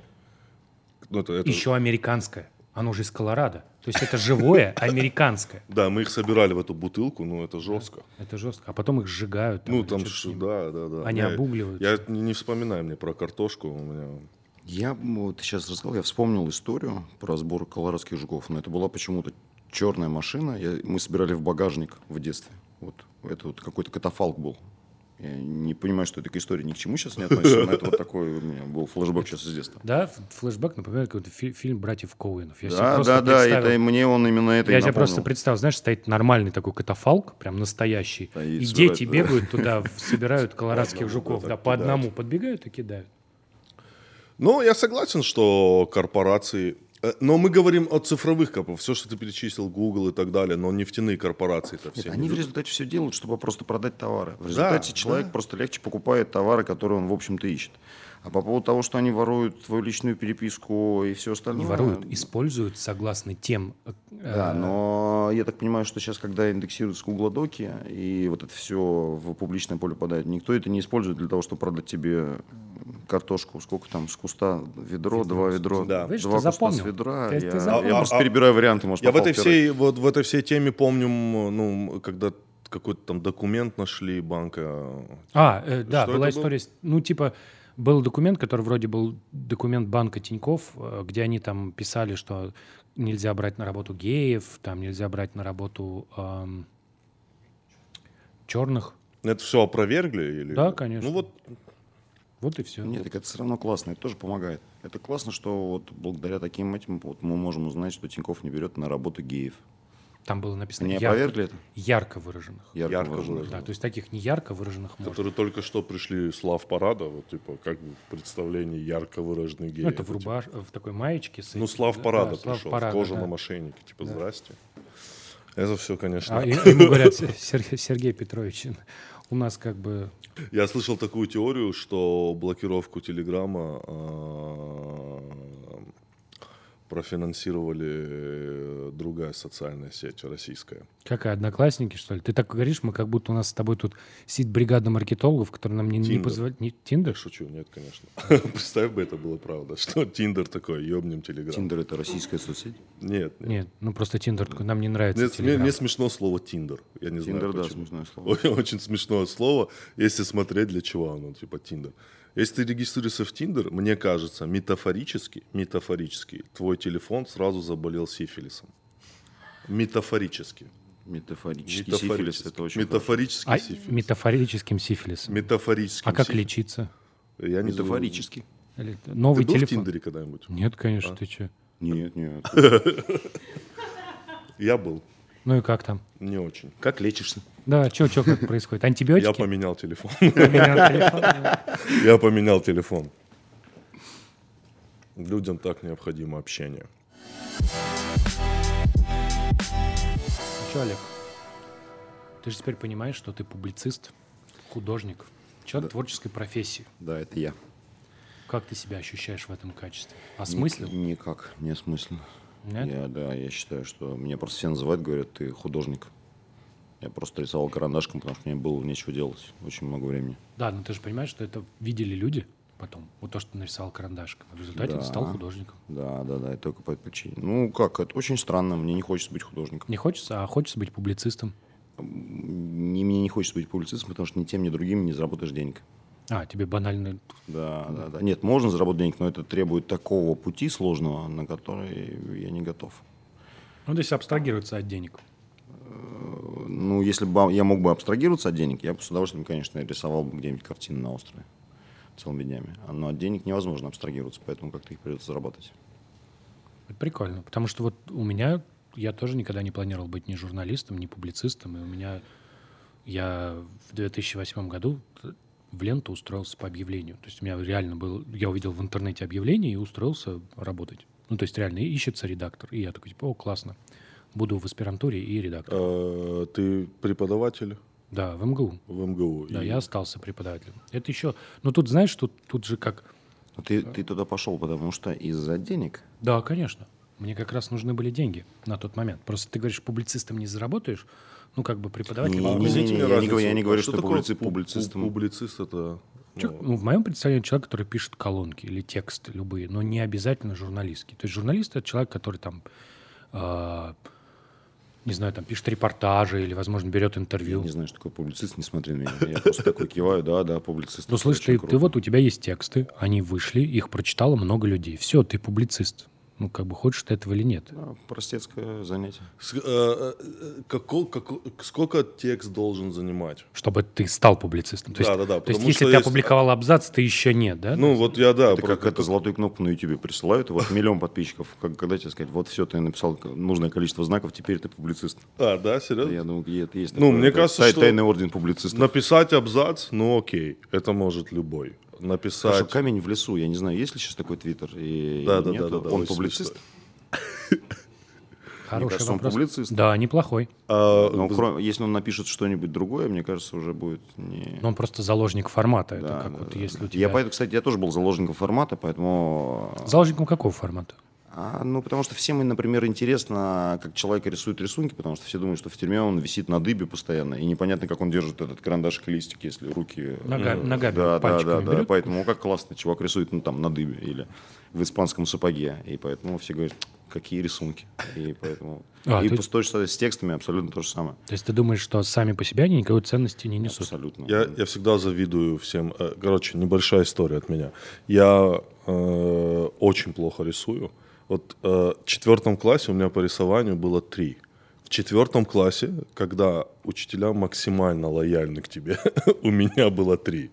Ну, это, это- Еще американская. Оно уже из Колорадо. То есть это живое, американское. Да, мы их собирали в эту бутылку, ну это жестко. Это жестко. А потом их сжигают. Ну там, ш- да, да, да. Они Я- обугливаются. Я не, не вспоминаю мне про картошку, у меня Я м, вот сейчас рассказал, я вспомнил историю про сбор колорадских жуков, но это была почему-то черная машина. Я- мы собирали в багажник в детстве. Вот это вот какой-то катафалк был. Я не понимаю, что это к истории ни к чему сейчас не относится, но это вот такой у меня был флешбэк сейчас из детства. Да, флешбэк напоминает какой-то фи- фильм братьев Коуэнов. Я Да, да, да, это мне он именно это Я и себе просто представил, знаешь, стоит нормальный такой катафалк, прям настоящий, Стоит, и собирает, дети да. бегают туда, собирают колорадских жуков, да, по одному подбегают и кидают. Ну, я согласен, что корпорации... э, Но мы говорим о цифровых корпорациях. Все, что ты перечислил, Google и так далее, но нефтяные корпорации это Нет, все. они не в результате все делают, чтобы просто продать товары. В результате человек да. просто легче покупает товары, которые он, в общем-то, ищет. А по поводу того, что они воруют твою личную переписку и все остальное... Не воруют, используют согласно тем... э, Да, но я так понимаю, что сейчас, когда индексируются Google доки, и вот это все в публичное поле попадает, никто это не использует для того, чтобы продать тебе картошку. Сколько там, с куста ведро, два ведро, Да. Видишь, два ты куста запомнил. с ведра. Ты- ты я, запомнил. я А- просто а- перебираю варианты, может, Я в этой всей, вот в этой всей теме помню, ну, когда какой-то там документ нашли банка. А, э, да, Что была был? история, с- ну, типа, был документ, который вроде был документ банка Тиньков, э, где они там писали, что нельзя брать на работу геев, там нельзя брать на работу эм, черных. Это все опровергли? Или... Да, конечно. Ну вот, Вот и все. Нет, так это все равно классно, это тоже помогает. Это классно, что вот благодаря таким этим вот мы можем узнать, что Тиньков не берет на работу геев. Там было написано Не ярко, опровергли это? ярко выраженных. Ярко, Ярко выражено. выражено. Да, то есть таких не ярко выраженных можно. которые только что пришли с лав-парада, вот, типа, как бы в представлении ярко выраженный гей. Ну, это в, типа, рубаш... в такой маечке. С Ну, Слав Парада да, Слав пришел, Парада, в кожаном да. мошеннике. Типа, здрасте. Это все, конечно. А ему говорят, «Сер- Сергей Петрович, у нас как бы... Я слышал такую теорию, что блокировку Телеграма а, профинансировали э, другая социальная сеть российская. Какая, одноклассники, что ли? Ты так говоришь, мы как будто у нас с тобой тут сидит бригада маркетологов, которые нам не, не Тиндер. позволяют... Не, Я Тиндер? шучу, нет, конечно. Представь бы, это было правда, что Тиндер такой, ёбнем Телеграм. Тиндер это российская соцсеть? Нет, нет. Нет, ну просто Тиндер такой, нам не нравится Мне, мне- смешно слово Тиндер. Я не Тиндер, знаю, да, почему. смешное слово. Очень смешное слово, если смотреть, для чего оно, типа Тиндер. Если ты регистрируешься в Тиндер, мне кажется, метафорически, метафорически, твой телефон сразу заболел сифилисом. Метафорически. Метафорический Метафорически. сифилис, это очень. Метафорический А сифилис. метафорическим сифилисом. Метафорическим А как сифилисом. лечиться? Я не знаю. Метафорически. Или- Ты Новый был в телефон? Тиндере когда-нибудь? Нет, конечно, А. ты что? Нет, нет. Я был. Ну и как там? Не очень. Как лечишься? Да, что, что, как происходит? Я Антибиотики? поменял телефон. Поменял телефон? Я поменял телефон. Людям так необходимо общение. Что, Олег? Ты же теперь понимаешь, что ты публицист, художник, человек творческой профессии. Да, это я. Как ты себя ощущаешь в этом качестве? Осмыслил? Никак, не осмысленно. Нет? Я, да, я считаю, что меня просто все называют, говорят, ты художник. Я просто рисовал карандашком, потому что мне было нечего делать очень много времени. Да, но ты же понимаешь, что это видели люди потом. Вот то, что ты нарисовал карандашком. А в результате Да. ты стал художником. Да, да, да, и только по этой причине. Ну, как, это очень странно, мне не хочется быть художником. Не хочется, а хочется быть публицистом. Не, мне не хочется быть публицистом, потому что ни тем, ни другим не заработаешь денег. А, тебе банально... Да, да, да. Нет, можно заработать денег, но это требует такого пути сложного, на который я не готов. Ну, то есть абстрагироваться от денег. Ну, если бы я мог бы абстрагироваться от денег, я бы с удовольствием, конечно, рисовал бы где-нибудь картины на острове целыми днями. Но от денег невозможно абстрагироваться, поэтому как-то их придется зарабатывать. Это прикольно. Потому что вот у меня... Я тоже никогда не планировал быть ни журналистом, ни публицистом. И у меня... Я в 2008 году в ленту устроился по объявлению. То есть у меня реально был... Я увидел в интернете объявление и устроился работать. Ну, то есть реально ищется редактор. И я такой, типа, о, классно. Буду в аспирантуре и редактор. Э, Ты преподаватель Да, в МГУ. в МГУ. Да, И я остался преподавателем. Это еще... Ну, тут, знаешь, тут, тут же как... Ты, ты туда пошел, потому что из-за денег. Да, конечно. Мне как раз нужны были деньги на тот момент. Просто ты говоришь, публицистом не заработаешь, ну, как бы преподаватель. Не, не, Объясните не, мне я не говорю- я не говорю, Что что такое публици- пу- пу- публицистом. Публицист это Чё- ну, в моем представлении человек, который пишет колонки или тексты любые, но не обязательно журналистские. То есть журналист это человек, который там, э, не знаю, там пишет репортажи или, возможно, берет интервью. Не знаю, что такое публицист, не смотри на меня. Я просто такой киваю, да, да, публицист. Ну, слышь, ты вот у тебя есть тексты, они вышли, их прочитало много людей. Все, ты публицист. Ну, как бы хочешь ты этого или нет. Да, простецкое занятие. С- э, э, э, како- како- сколько текст должен занимать? Чтобы ты стал публицистом. То есть, Да, да, да, То есть, если ты есть- опубликовал абзац, ты еще нет, да? Ну, вот я, да. Это про- как это золотую кнопку на YouTube присылают, и вот миллион подписчиков. Как, когда тебе сказать, вот все, ты написал нужное количество знаков, теперь ты публицист. А, да, серьезно? Я думаю, это есть Ну, такое, мне кажется, тай- что- Тайный орден публицистов. Написать абзац, ну окей, это может любой. Написать... Хорошо, камень в лесу. Я не знаю, есть ли сейчас такой твиттер? И Да, да, да, да, да, Он публицист? Хороший кажется, он вопрос. публицист. Да, неплохой. А, Но вы- кроме- если он напишет что-нибудь другое, мне кажется, уже будет не... Но он просто заложник формата. Это Да, как да, вот да, если да. у тебя... Я поэтому, кстати, я тоже был заложником формата, поэтому... Заложником какого формата? А, ну, потому что всем, например, интересно, как человек рисует рисунки, потому что все думают, что в тюрьме он висит на дыбе постоянно, и непонятно, как он держит этот карандашик и листик, если руки... Нога- э, ногами, да, да, да, да, берет. поэтому как классно, чувак рисует, ну, там, на дыбе или в испанском сапоге, и поэтому все говорят, какие рисунки, и поэтому... А, и ты- по- то же самое с текстами абсолютно то же самое. То есть ты думаешь, что сами по себе они никакой ценности не несут? Абсолютно. Я, я всегда завидую всем. Э, Короче, небольшая история от меня. Я э, очень плохо рисую. Вот э, в четвертом классе у меня по рисованию было три. В четвертом классе, когда учителя максимально лояльны к тебе, у меня было три.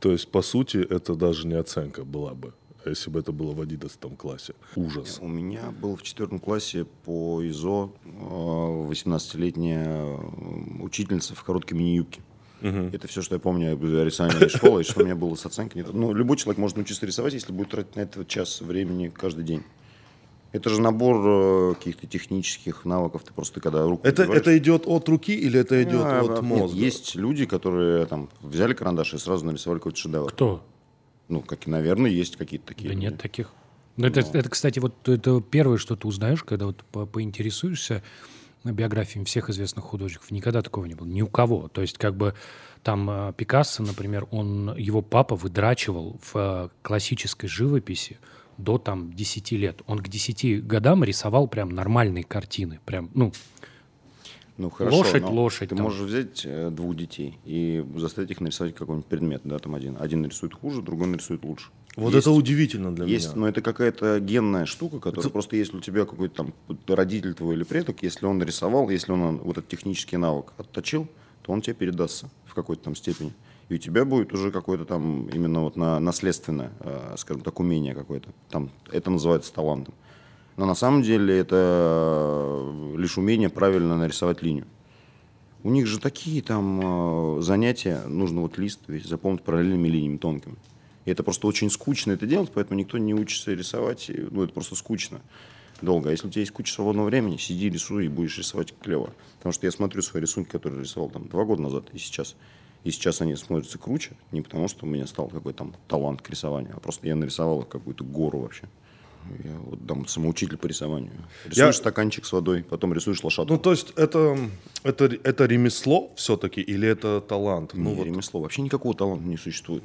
То есть, по сути, это даже не оценка была бы, если бы это было в одиннадцатом классе. Ужас. У меня был в четвертом классе по ИЗО э, 18-летняя э, учительница в короткой мини-юбке. Это все, что я помню об рисовании школы, и что у меня было с оценкой. Ну, любой человек может научиться рисовать, если будет тратить на это час времени каждый день. Это же набор э, каких-то технических навыков. Ты просто когда руку Это, набиваешь- это идет от руки или это идет А, от нет, мозга? есть люди, которые там взяли карандаш и сразу нарисовали какой-то шедевр. Кто? Ну, как наверное, есть какие-то такие. Да люди. нет таких. Ну, это, это, кстати, вот это первое, что ты узнаешь, когда вот по- поинтересуешься биографиями всех известных художников. Никогда такого не было. Ни у кого. То есть, как бы там э, Пикассо, например, он, его папа выдрачивал в э, классической живописи до там 10 лет. Он к 10 годам рисовал прям нормальные картины. Прям, ну, Ну, хорошо, Лошадь, лошадь Ты там. можешь взять э, двух детей и заставить их нарисовать какой-нибудь предмет, да, там один. Один нарисует хуже, другой нарисует лучше. Вот Есть- это удивительно для Есть, меня. но это какая-то генная штука, которая просто если у тебя какой-то там родитель твой или предок, если он нарисовал, если он вот этот технический навык отточил, то он тебе передастся в какой-то там степени. И у тебя будет уже какое-то там именно вот на, наследственное, э, скажем так, умение какое-то. Там это называется талантом. Но на самом деле это э, лишь умение правильно нарисовать линию. У них же такие там э, занятия, нужно вот лист весь заполнить параллельными линиями тонкими. И это просто очень скучно это делать, поэтому никто не учится рисовать. ну, это просто скучно долго. А если у тебя есть куча свободного времени, сиди, рисуй и будешь рисовать клево. Потому что я смотрю свои рисунки, которые рисовал там два года назад и сейчас. И сейчас они смотрятся круче, не потому что у меня стал какой-то там талант к рисованию, а просто я нарисовал какую-то гору вообще. Я вот там самоучитель по рисованию. Рисуешь стаканчик с водой, потом рисуешь лошадку. Ну, то есть это, это, это ремесло все-таки или это талант? Ну, Ну, вот, ремесло. Вообще никакого таланта не существует.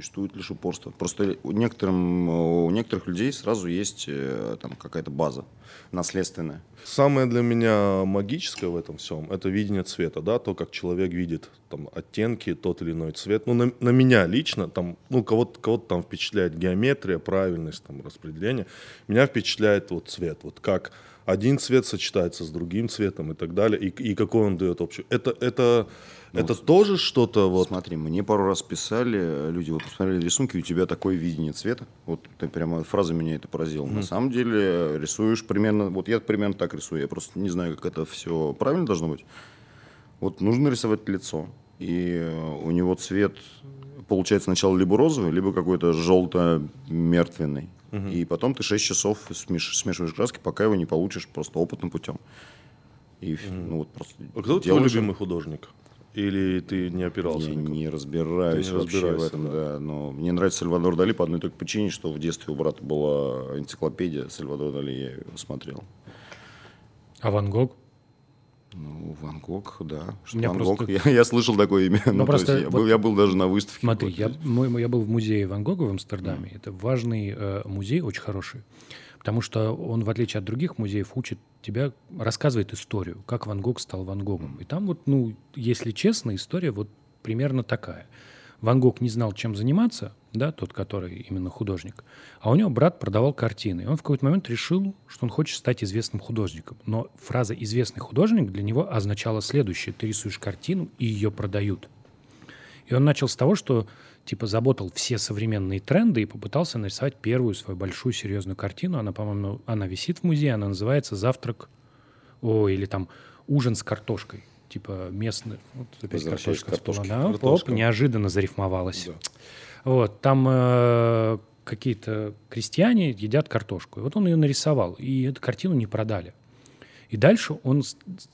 Существует лишь упорство. Просто у, некоторым, у некоторых людей сразу есть э, там какая-то база наследственная. Самое для меня магическое в этом всем – это видение цвета, да, то, как человек видит там, оттенки, тот или иной цвет. Ну, на, на меня лично, там, ну, кого-то, кого-то там впечатляет геометрия, правильность, там, распределение. Меня впечатляет вот цвет, вот как один цвет сочетается с другим цветом и так далее, и, и какой он дает общий. Это, это, это тоже что-то вот... Смотри, мне пару раз писали люди, вот посмотрели рисунки, у тебя такое видение цвета. Вот ты прямо фраза меня это поразила. На самом деле рисуешь примерно, вот я примерно так рисую, я просто не знаю, как это все правильно должно быть. Вот нужно рисовать лицо, и э, у него цвет получается сначала либо розовый, либо какой-то желто-мертвенный. И потом ты 6 часов смеш- смешиваешь краски, пока его не получишь просто опытным путем. И ну, вот просто А кто твой любимый художник? Или ты не опирался? я никак? не разбираюсь Ты не вообще в этом, да. Но мне нравится Сальвадор Дали по одной только причине, что в детстве у брата была энциклопедия Сальвадора Дали, я ее смотрел. А Ван Гог? Ну, Ван Гог, да. Что Ван просто- Гог, я, я слышал такое имя. Ну, то просто я, вот- был, я был даже на выставке. Смотри, я, мой- я был в музее Ван Гога в Амстердаме. Это важный э, музей, очень хороший. Потому что он, в отличие от других музеев, учит тебя, рассказывает историю, как Ван Гог стал Ван Гогом. И там вот, ну, если честно, история вот примерно такая. Ван Гог не знал, чем заниматься, да, тот, который именно художник, а у него брат продавал картины. И он в какой-то момент решил, что он хочет стать известным художником. Но фраза «известный художник» для него означала следующее. Ты рисуешь картину, и ее продают. И он начал с того, что типа заботал все современные тренды и попытался нарисовать первую свою большую серьезную картину. Она, по-моему, она висит в музее, она называется «Завтрак», о, или там «Ужин с картошкой». Типа местный, вот опять картошка к картошке. всплыла, да, Картошка. оп, неожиданно зарифмовалась. Да. Вот, там э, какие-то крестьяне едят картошку. И вот он ее нарисовал, и эту картину не продали. И дальше он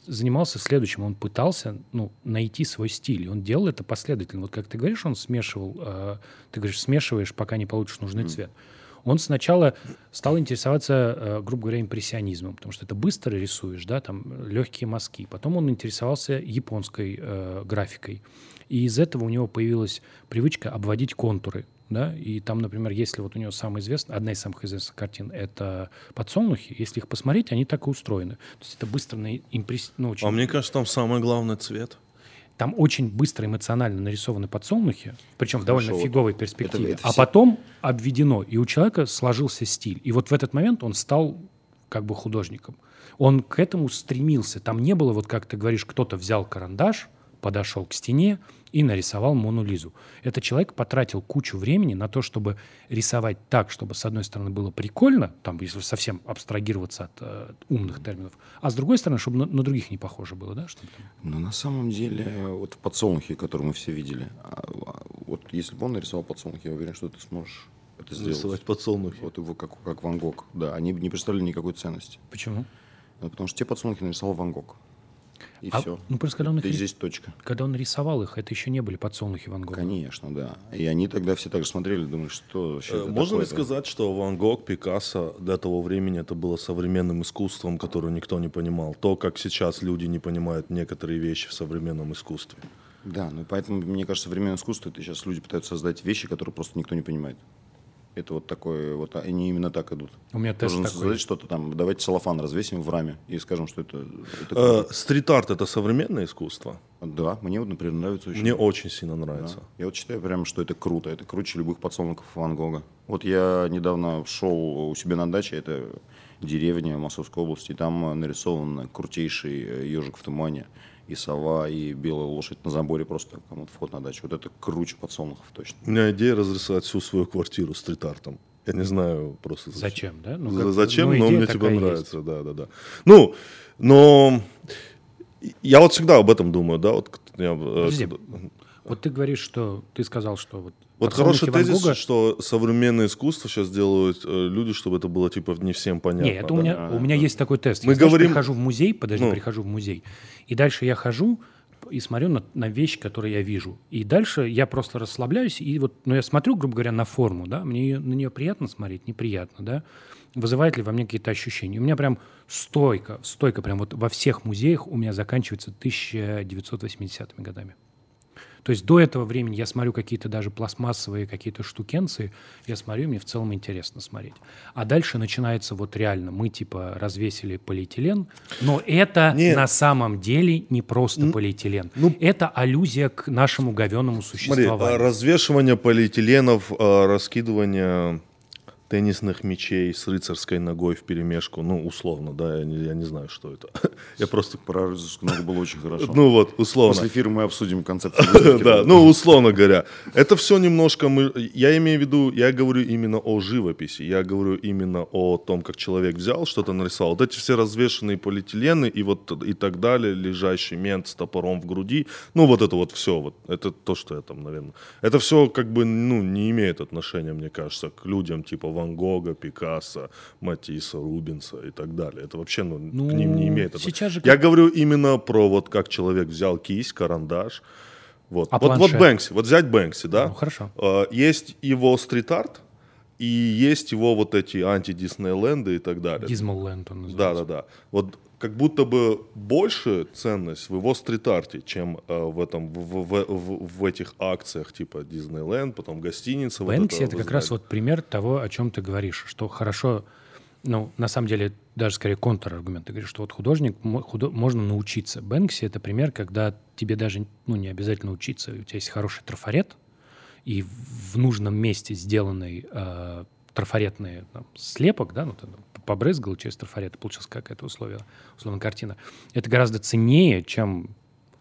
занимался следующим. Он пытался ну, найти свой стиль. И он делал это последовательно. Вот как ты говоришь, он смешивал, э, ты говоришь, смешиваешь, пока не получишь нужный цвет. Он сначала стал интересоваться, э, грубо говоря, импрессионизмом, потому что это быстро рисуешь, да, там легкие мазки. Потом он интересовался японской э, графикой. И из этого у него появилась привычка обводить контуры. Да? И там, например, если вот у него самая известная, одна из самых известных картин — это «Подсолнухи», если их посмотреть, они так и устроены. То есть это быстро, на импресс... ну, очень... А мне кажется, там самый главный цвет. Там очень быстро эмоционально нарисованы подсолнухи, причем в довольно вот фиговой перспективе. это а все- потом обведено, и у человека сложился стиль. И вот в этот момент он стал как бы художником. Он к этому стремился. Там не было, вот как ты говоришь, кто-то взял карандаш, подошел к стене и нарисовал Мону Лизу. Этот человек потратил кучу времени на то, чтобы рисовать так, чтобы, с одной стороны, было прикольно, там, если совсем абстрагироваться от э, умных терминов, а с другой стороны, чтобы на, на других не похоже было, да? Чтобы Но на самом деле, вот в подсолнухе, который мы все видели, а, а, вот если бы он нарисовал подсолнухи, я уверен, что ты сможешь это сделать. Рисовать подсолнухи. Вот его как, как Ван Гог. Да, они бы не представляли никакой ценности. Почему? Ну, потому что те подсолнухи нарисовал Ван Гог. И А, все. ну, просто когда он их И здесь точка. Когда он рисовал их, это еще не были подсолнухи Ван Гога. Конечно, да. И они тогда все так же смотрели, думали, что вообще Э, Можно ли сказать, что Ван Гог, Пикассо для того времени это было современным искусством, которое никто не понимал? То, как сейчас люди не понимают некоторые вещи в современном искусстве. Да, ну и поэтому, мне кажется, современное искусство, это сейчас люди пытаются создать вещи, которые просто никто не понимает. Это вот такое, вот они именно так идут. У меня тест Должен такой. создать что-то там, давайте целлофан развесим в раме и скажем, что это... это Э, круто. Стрит-арт это современное искусство? Да, мне вот, например, нравится очень. Мне очень сильно Да. нравится. Я вот считаю прямо, что это круто. Это круче любых подсолнухов Ван Гога. Вот я недавно шел у себя на даче, это деревня Московской области, и там э, нарисован крутейший ежик в тумане, и сова, и белая лошадь на заборе, просто кому-то вход на дачу. Вот это круче подсолнухов точно. У меня идея разрисовать всю свою квартиру стрит-артом. Я не знаю просто Зачем, да? Ну, как- Зачем, ну, но мне типа есть. нравится, да, да, да. Ну, но я вот всегда об этом думаю, да, вот я, э, Подожди. Вот ты говоришь, что ты сказал, что вот, Вот хороший Ван тезис, Гога- что современное искусство сейчас делают э, люди, чтобы это было типа не всем понятно. Не, это у да. меня, у меня есть такой тест. Мы я, знаешь, говорим- прихожу в музей, подожди, Ну. прихожу в музей, и дальше я хожу и смотрю на, на вещи, которые я вижу. И дальше я просто расслабляюсь, и вот, ну, я смотрю, грубо говоря, на форму, да, мне её- на нее приятно смотреть, неприятно, да, вызывает ли во мне какие-то ощущения. У меня прям стойко, стойко прям вот во всех музеях у меня заканчивается 1980-ми годами. То есть до этого времени я смотрю какие-то даже пластмассовые какие-то штукенции, я смотрю, мне в целом интересно смотреть. А дальше начинается вот реально, мы типа развесили полиэтилен, но это Нет. на самом деле не просто полиэтилен. это аллюзия к нашему говеному Смотри, существованию. а, развешивание полиэтиленов, а, раскидывание теннисных мячей с рыцарской ногой в перемешку, ну, условно, да, я не, я не знаю, что это. Я просто... Про рыцарскую ногу было очень хорошо. Ну вот, условно. После эфира мы обсудим концепцию. Да, ну, условно говоря. Это все немножко мы... Я имею в виду, я говорю именно о живописи. Я говорю именно о том, как человек взял, что-то нарисовал. Вот эти все развешенные полиэтилены и вот и так далее, лежащий мент с топором в груди. Ну, вот это вот все. Вот, это то, что я там, наверное... Это все как бы, ну, не имеет отношения, мне кажется, к людям типа Ван Гога, Пикассо, Матисса, Рубинса и так далее. Это вообще, ну, Ну, к ним не имеет сейчас же Я говорю именно про вот как человек взял кисть, карандаш, вот. А вот, вот планшет? Бэнкси, вот взять Бэнкси, да? Ну, хорошо. Э, Есть его стрит-арт, и есть его вот эти анти-Диснейленды и так далее. Дизмалленд он Да, называется. да, да. Вот как будто бы больше ценность в его стрит-арте, чем э, в этом в, в, в- в этих акциях типа Диснейленд, потом гостиница. вот Бэнкси это это как раз воздание. вот пример того, о чем ты говоришь, что хорошо, ну, на самом деле, даже скорее контраргумент. Ты говоришь, что вот художник, худо- можно научиться. Бэнкси это пример, когда тебе даже, ну, не обязательно учиться. У тебя есть хороший трафарет, и в нужном месте сделанный э, трафаретный там, слепок, да, ну, ты там побрызгал через трафарет, получилась какая-то условие, условно картина. Это гораздо ценнее, чем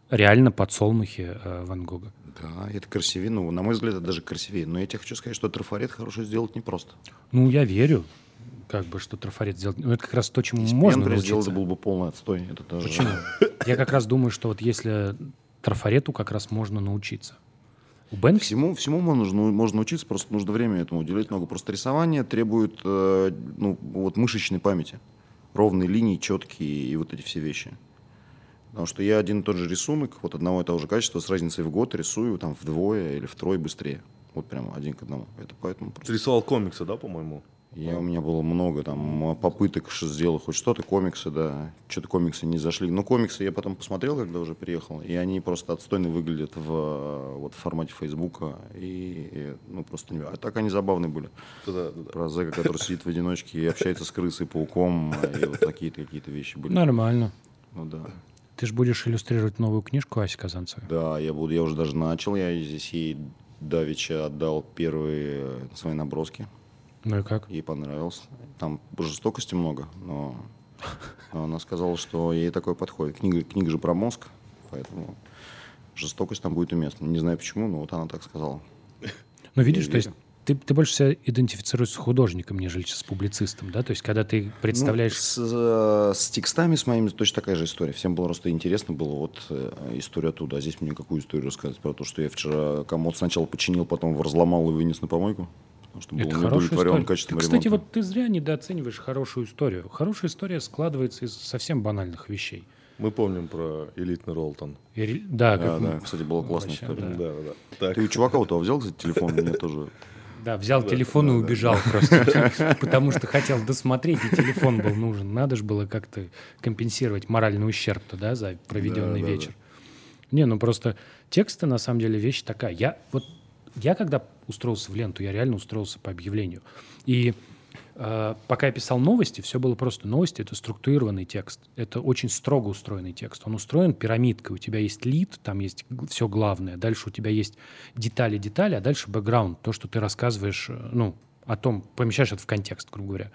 реально подсолнухи э, Ван Гога. Да, это красивее. Ну, на мой взгляд, это даже красивее. Но я тебе хочу сказать, что трафарет хороший сделать непросто. Ну, я верю, как бы, что трафарет сделать. Ну, это как раз то, чему Если можно Пембре научиться. сделать, был бы полный отстой. Это даже... Почему? Я как раз думаю, что вот если трафарету как раз можно научиться. У Бэнкси Всему, всему можно, можно учиться, просто нужно время этому уделять много. Просто рисование требует э, ну, вот мышечной памяти. Ровные линии, четкие и вот эти все вещи. Потому что я один и тот же рисунок, вот одного и того же качества, с разницей в год рисую там вдвое или втрое быстрее. Вот прямо один к одному. Это поэтому Ты просто... рисовал комиксы, да, по-моему? Я, у меня было много там попыток сделать хоть что-то, комиксы, да. Что-то комиксы не зашли. Но комиксы я потом посмотрел, когда уже приехал, и они просто отстойно выглядят в, вот, в формате Фейсбука. И, и, ну, просто не... А так они забавные были. Да, да, да. Про зэка, который сидит в одиночке и общается с крысой, пауком, и вот такие-то какие-то вещи были. нормально. Ну да. Ты же будешь иллюстрировать новую книжку Аси Казанцевой. Да, я буду, я уже даже начал, я здесь ей давеча отдал первые э, свои наброски. Ну и как? Ей понравилось. Там жестокости много, но, но она сказала, что ей такое подходит. Книга, книга же про мозг, поэтому жестокость там будет уместна. Не знаю почему, но вот она так сказала. Ну, видишь, то есть ты, ты больше себя идентифицируешь с художником, нежели с публицистом, да? То есть когда ты представляешь... Ну, с, э, с текстами с моими точно такая же история. Всем было просто интересно было вот э, история оттуда. А здесь мне какую историю рассказать? Про то, что я вчера комод сначала починил, потом разломал и вынес на помойку? Потому что был Это удовлетворен качеством кстати, ремонта. вот ты зря недооцениваешь хорошую историю. Хорошая история складывается из совсем банальных вещей. Мы помним про элитный Ролтон. И ре- да, Да, как мы- да, кстати, была классная Вообще, история. Да, да, да. Так. Ты у чувака у того взял, кстати, телефон? Мне тоже Да, взял телефон и убежал просто, потому что хотел досмотреть, и телефон был нужен. Надо же было как-то компенсировать моральный ущерб-то, да, за проведенный Да, да, вечер. Не, ну просто тексты, на самом деле, вещь такая. Я вот, я когда устроился в ленту, я реально устроился по объявлению. И э, пока я писал новости, все было просто. Новости — это структурированный текст. Это очень строго устроенный текст. Он устроен пирамидкой. У тебя есть лид, там есть все главное. Дальше у тебя есть детали-детали, а дальше бэкграунд. То, что ты рассказываешь, э, ну, о том, помещаешь это в контекст, грубо говоря.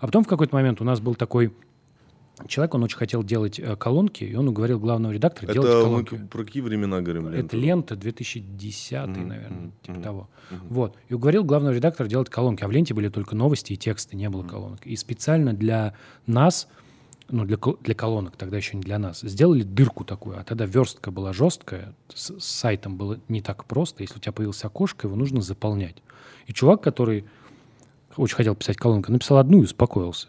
А потом в какой-то момент у нас был такой человек, он очень хотел делать э, колонки, и он уговорил главного редактора делать Это мы колонки. к- про какие времена говорим? Это ленту? лента 2010, Мгм, наверное, мгм, типа мгм, того. мгм. Вот. И уговорил главного редактора делать колонки. А в ленте были только новости и тексты, не было колонок. И специально для нас, ну, для, для колонок, тогда еще не для нас, сделали дырку такую. А тогда верстка была жесткая, с, с сайтом было не так просто. Если у тебя появилось окошко, его нужно заполнять. И чувак, который очень хотел писать колонку, написал одну и успокоился.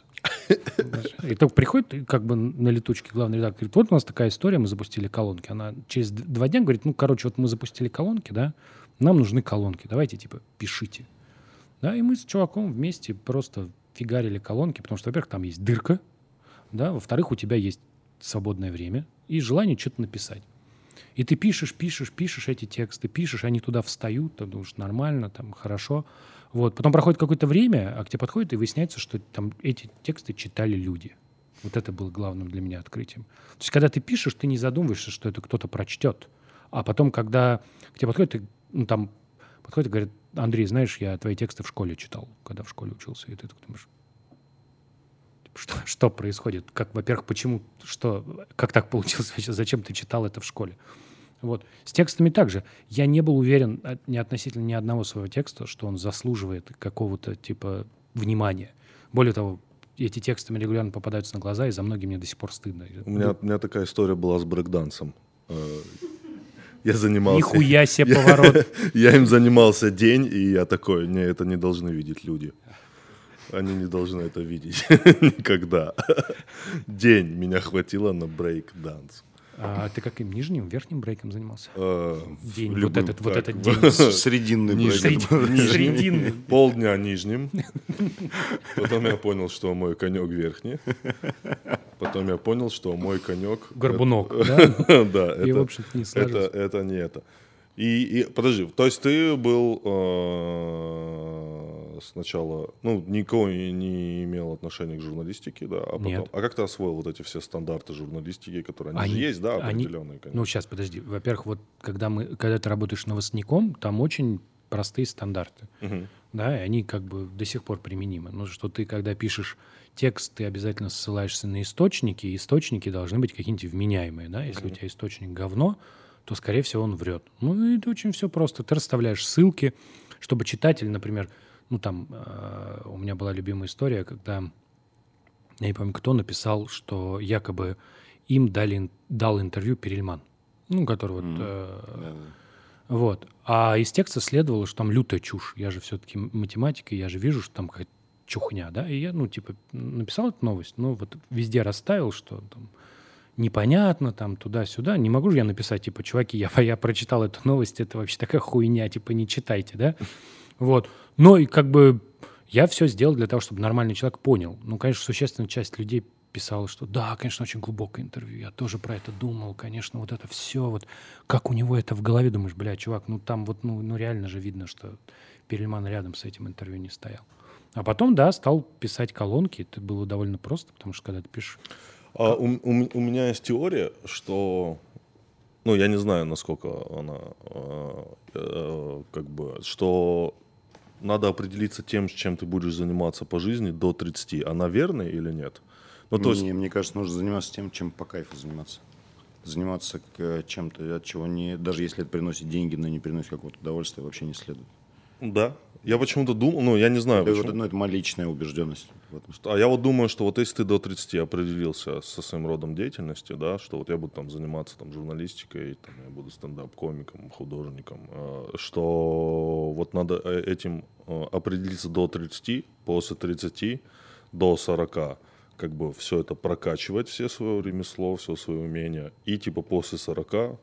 И только приходит как бы на летучке главный редактор говорит, вот у нас такая история, мы запустили колонки. Она через два дня говорит, ну, короче, вот мы запустили колонки, да, нам нужны колонки, давайте, типа, пишите. Да, и мы с чуваком вместе просто фигарили колонки, потому что, во-первых, там есть дырка, да, во-вторых, у тебя есть свободное время и желание что-то написать. И ты пишешь, пишешь, пишешь эти тексты, пишешь, они туда встают, ты думаешь, нормально, там, хорошо. Вот. Потом проходит какое-то время, а к тебе подходит, и выясняется, что там эти тексты читали люди. Вот это было главным для меня открытием. То есть, когда ты пишешь, ты не задумываешься, что это кто-то прочтет. А потом, когда к тебе подходит, ты, ну, там, подходит и говорит, Андрей, знаешь, я твои тексты в школе читал, когда в школе учился. И ты так думаешь, типа, что, что происходит? Как, во-первых, почему, что, как так получилось вообще? Зачем ты читал это в школе? Вот. С текстами также. Я не был уверен от- не относительно ни одного своего текста, что он заслуживает какого-то типа внимания. Более того, эти тексты мне регулярно попадаются на глаза, и за многие мне до сих пор стыдно. У меня, у меня такая история была с брейкдансом. Э, Я занимался... Нихуя себе поворот. Я им занимался день, и я такой, не, это не должны видеть люди. Они не должны это видеть никогда. День меня хватило на брейк-данс. А ты каким нижним, верхним брейком занимался? Э, День, вот этот, вот этот день. Срединный брейк. Среди- Срединный. Полдня нижним. Потом я понял, что мой конек верхний. Потом я понял, что мой конек... Горбунок, да? Да, И, это- в общем-то, не это, не это. И, и подожди, то есть ты был э, сначала, ну, никого не, имел отношения к журналистике, да, а потом, Нет. а как ты освоил вот эти все стандарты журналистики, которые, они, же Они- есть, да, они- определенные, конечно. Ну, сейчас, подожди. Во-первых, вот когда, мы, когда ты работаешь новостником, там очень простые стандарты. Мгм. Да, и они как бы до сих пор применимы. Ну, что ты, когда пишешь текст, ты обязательно ссылаешься на источники, и источники должны быть какие-нибудь вменяемые, да. Если у тебя источник говно, то, скорее всего, он врет. Ну, это очень все просто. Ты расставляешь ссылки, чтобы читатель, например, ну, там, э, у меня была любимая история, когда, я не помню, кто написал, что якобы им дали, дал интервью Перельман, ну, который вот... э, вот. А из текста следовало, что там лютая чушь. Я же все-таки математик, и я же вижу, что там какая-то чухня, да. И я, ну, типа, написал эту новость, но вот везде расставил, что там непонятно, там туда-сюда. Не могу же я написать, типа, чуваки, я, я прочитал эту новость, это вообще такая хуйня, типа, не читайте, да. Вот. Но и как бы я все сделал для того, чтобы нормальный человек понял. Ну, конечно, существенная часть людей писала, что да, конечно, очень глубокое интервью, я тоже про это думал, конечно, вот это все, вот как у него это в голове, думаешь, бля, чувак, ну там вот, ну, ну реально же видно, что Перельман рядом с этим интервью не стоял. А потом, да, стал писать колонки, это было довольно просто, потому что когда ты пишешь... А у, у у меня есть теория, что, ну, я не знаю, насколько она, э, э, как бы, что надо определиться тем, чем ты будешь заниматься по жизни до 30. Она верная или нет? Ну, то есть, Мне, мне кажется, нужно заниматься тем, чем по кайфу заниматься. Заниматься э, чем-то, от чего не, даже если это приносит деньги, но не приносит какого-то удовольствия, вообще не следует. да. Я почему-то думал, ну, я не знаю, Это, вот, ну, это моя личная убежденность. А я вот думаю, что вот если ты до 30 определился со своим родом деятельности, да, что вот я буду там заниматься там журналистикой, там, я буду стендап-комиком, художником, э, что вот надо э, этим э, определиться до 30, после 30 до 40, как бы все это прокачивать, все свое ремесло, все свои умения, и типа после 40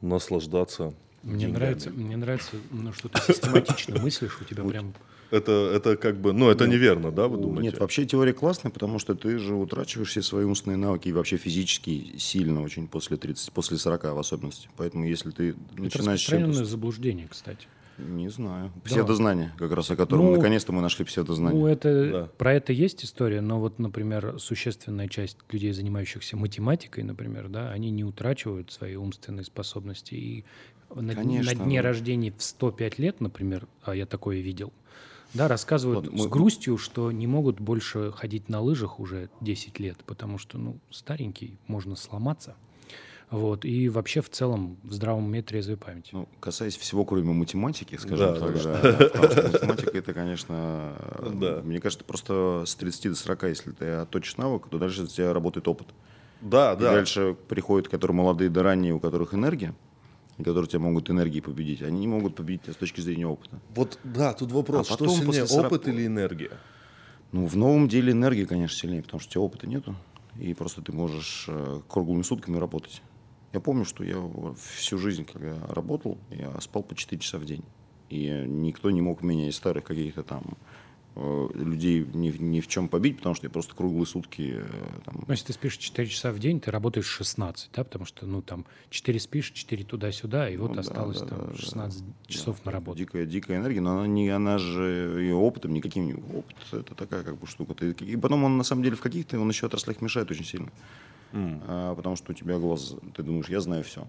наслаждаться Мне деньгами. нравится, мне нравится, ну, что ты систематично мыслишь, у тебя прям... Это, это как бы, ну, это неверно, да, вы думаете? Нет, вообще теория классная, потому что ты же утрачиваешь все свои умственные навыки и вообще физически сильно очень после 30, после 40 в особенности. Поэтому если ты Это начинаешь распространенное чем-то... заблуждение, кстати. Не знаю. Псевдознание, как раз о котором Ну, наконец-то мы нашли псевдознание. Ну, это, Да. про это есть история, но вот, например, существенная часть людей, занимающихся математикой, например, да, они не утрачивают свои умственные способности. И на, Конечно, на дне рождения в 105 лет, например, а я такое видел, да, рассказывают Вот с мы- грустью, что не могут больше ходить на лыжах уже 10 лет, потому что, ну, старенький, можно сломаться. Вот, и вообще в целом в здравом уме трезвой памяти. Ну, касаясь всего, кроме математики, скажем Да, так, да, да, потому что математика это, конечно, Да. мне кажется, просто с 30 до 40, если ты отточишь навык, то дальше у тебя работает опыт. Да, И да. дальше приходят, которые молодые да ранние, у которых энергия, которые тебя могут энергией победить. Они не могут победить тебя с точки зрения опыта. Вот, да, тут вопрос, А что потом сильнее, после 40 опыт или энергия? Ну, в новом деле энергия, конечно, сильнее, потому что у тебя опыта нету, и просто ты можешь э, круглыми сутками работать. Я помню, что я всю жизнь, когда работал, я спал по 4 часа в день. И никто не мог меня из старых каких-то там людей ни, в- ни в чем побить, потому что я просто круглые сутки э, там, Ну, если ты спишь 4 часа в день, ты работаешь 16, да, потому что, ну, там, 4 спишь, 4 туда-сюда, и вот Ну да, осталось да, там да, да. 16 часов на работу. Дикая, дикая энергия, но она, не, она же и опытом никаким не... Опыт – это такая как бы штука. Ты- и потом он на самом деле в каких-то, он еще отраслях мешает очень сильно. А, потому что у тебя глаз, ты думаешь, я знаю все.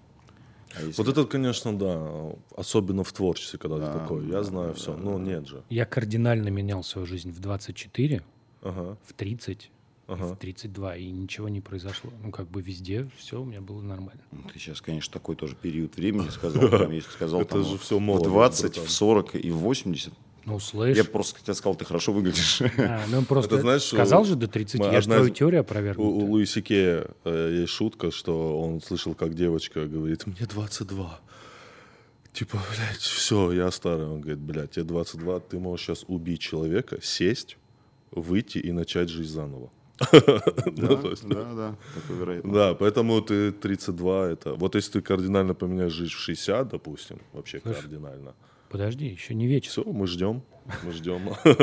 А если- Вот это, конечно, да, особенно в творчестве, когда Да, ты такой, я да, знаю да, все, да, но да. нет же. Я кардинально менял свою жизнь в 24, Ага, в 30, ага. в 32, и ничего не произошло. Ну, как бы везде все у меня было нормально. Ну, Ты сейчас, конечно, такой тоже период времени сказал. Прям, если сказал, Это там, же всё в молодость, 20, братан. в 40 и в 80. Ну, слышь, Я просто тебе сказал, ты хорошо выглядишь. а, ну, он просто Это знаешь, сказал у- же до 30, мы я же твою теорию У, опровергнул. у Луи Сикея э, есть шутка, что он слышал, как девочка говорит, мне 22. Типа, блядь, все, я старый. Он говорит, блядь, тебе 22, ты можешь сейчас убить человека, сесть, выйти и начать жизнь заново. Да, да, да, вероятно. Да, поэтому ты 32, это... Вот если ты кардинально поменяешь жизнь в 60, допустим, вообще кардинально. Подожди, еще не вечер. Все, мы ждем, мы ждем.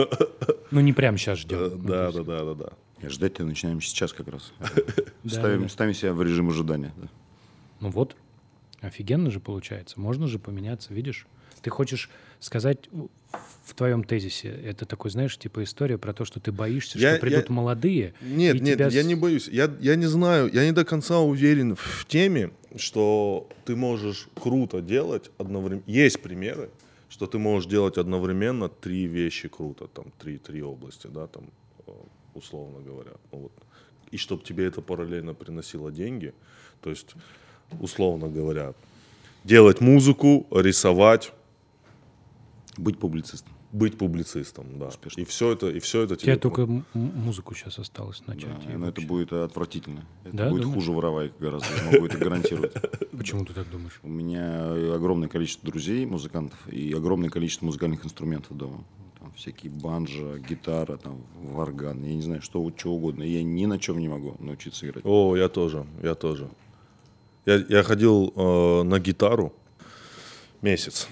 Ну, не прямо сейчас ждем. Да, да, да, да, да. И Ждать-то начинаем сейчас как раз. Ставим, себя в режим ожидания. да. Ну вот, офигенно же получается. Можно же поменяться, видишь? Ты хочешь сказать в- твоем тезисе, это такой, знаешь, типа история про то, что ты боишься, Я- что придут я- молодые. Нет, нет, тебя я не боюсь. Я, я не знаю, я не до конца уверен в теме, что ты можешь круто делать одновременно. Есть примеры, что ты можешь делать одновременно три вещи круто, там три, три области, да, там э, условно говоря. Ну вот. И чтобы тебе это параллельно приносило деньги, то есть условно говоря, делать музыку, рисовать, Быть публицистом. Быть публицистом, да. Успешно. И все это, и все это Тебе тебе только музыку сейчас осталось начать. Да, но это будет отвратительно. Это Да, будет думаешь? хуже воровайки гораздо, я могу это гарантировать. Почему ты так думаешь? У меня огромное количество друзей, музыкантов, и огромное количество музыкальных инструментов дома. Там всякие банджо, гитара, там, варган, я не знаю, что, что угодно. Я ни на чем не могу научиться играть. О, я тоже, я тоже. Я, я ходил э, на гитару месяц.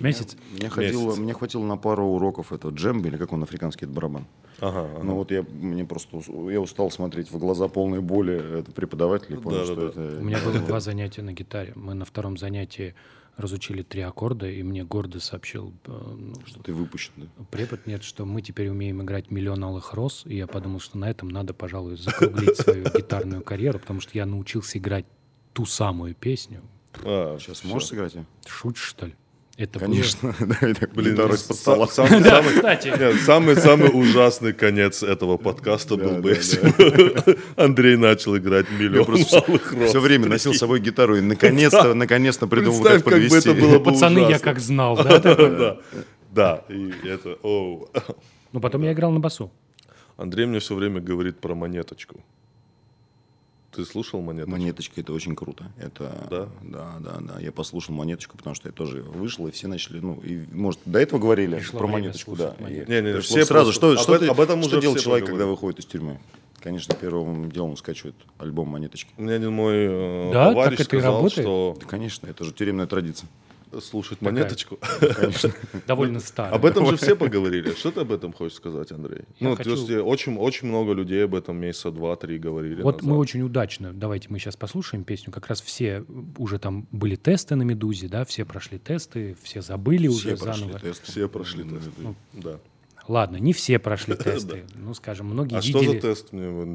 Месяц? Мне, хватило, Месяц. мне хватило на пару уроков этого джемби, или как он африканский, это барабан. Ага, ага. Ну вот я, мне просто, я устал смотреть в глаза полные боли это преподавателя, понял, Да, что да, это... У меня было два занятия на гитаре. Мы на втором занятии разучили три аккорда, и мне гордо сообщил э, ну, Что ты выпущен, да? препод нет, что мы теперь умеем играть миллион алых роз, и я подумал, что на этом надо, пожалуй, закруглить свою гитарную карьеру, потому что я научился играть ту самую песню. А, Сейчас всё. можешь сыграть ее? Шутишь, что ли? Это Конечно. Да, и так Блин, ну, из-под стола. самый, Да, самый- кстати. нет, самый, самый ужасный конец этого подкаста Да, был бы, да, если бы Андрей начал играть миллион малых роз. Все время носил с собой гитару и наконец-то, наконец-то придумал, Представь, как как бы подвести. это было бы Пацаны, я ужасно. как знал, да? Да, да, и это, оу. Ну, потом я играл на басу. Андрей мне все время говорит про монеточку. Ты слушал монеточку? Монеточка это очень круто. Это Да? да, да, да. Я послушал монеточку, потому что я тоже вышел, и все начали, ну, и, может, до этого говорили Пришло про монеточку, да. И Не-не-не, пришло все сразу, просто- что, об что, этом- ты- об этом что уже делает человек, когда поговорили. выходит из тюрьмы? Конечно, первым делом скачивает альбом монеточки. Мне один мой э, Да, товарищ так это и сказал, работает? что Да, конечно, это же тюремная традиция. Слушать монеточку. Конечно. Довольно старый. Об этом же все поговорили. Что ты об этом хочешь сказать, Андрей? Я ну, хочу- то есть э, очень, очень много людей об этом месяца два-три говорили. Вот назад. мы очень удачно, давайте мы сейчас послушаем песню, как раз все уже там были тесты на «Медузе», да, все прошли тесты, все забыли Все уже прошли заново. тест. Все прошли тест. Ну, Да. Ладно, не все прошли тесты, ну, скажем, многие А что видели... за тест, мне вот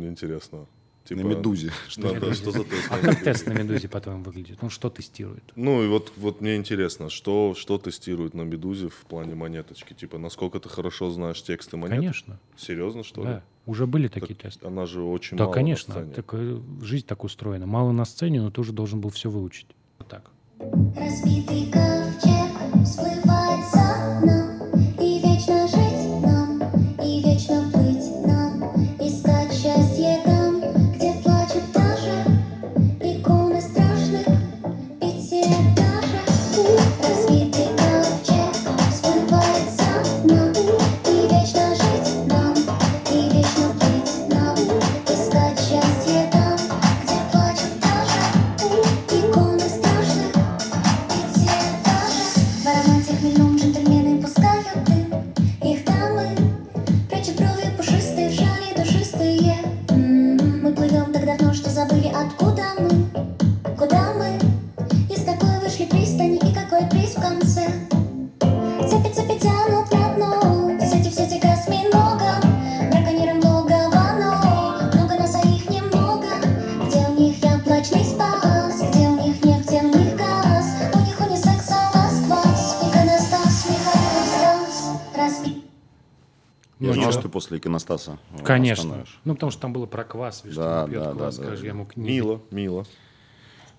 интересно? На Типа- медузе. Да, да, что за тест? А как тест на «Медузе», по-твоему, выглядит? Ну, что тестирует? Ну и вот, вот мне интересно, что, что тестируют на Медузе в плане монеточки? Типа, насколько ты хорошо знаешь тексты монеток? Конечно, Серьезно, что ли? да, уже были такие Так тесты. Она же очень Да, мало конечно, на сцене. так, э, жизнь так устроена. Мало на сцене, но ты уже должен был все выучить. Вот так. Разбитый ковчег всплывает Я Ну, знал, что ты после иконостаса э, Конечно. Ну, потому что там было про квас. видишь, Да, пьет да, квас, да, да. скажи, я мог не... Мило, мило.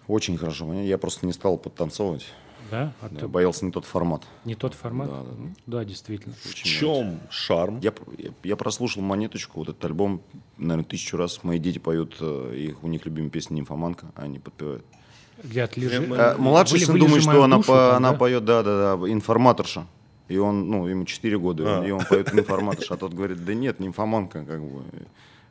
Очень хорошо. Я просто не стал подтанцовывать. Да? А Я ты боялся не тот формат. не тот формат? Да, да, да. Да, действительно. В чем шарм? Я, я, я прослушал монеточку, вот этот альбом, наверное, тысячу раз. Мои дети поют, э, их, у них любимая песня «Нимфоманка», а они подпевают. Где отлежи... А, младший Были- сын думает, что она, душу по- там, она да? поет, да-да-да, информаторша. И он, ну, ему 4 года, А. и он поет информаторша, а тот говорит, да нет, нимфоманка, как бы.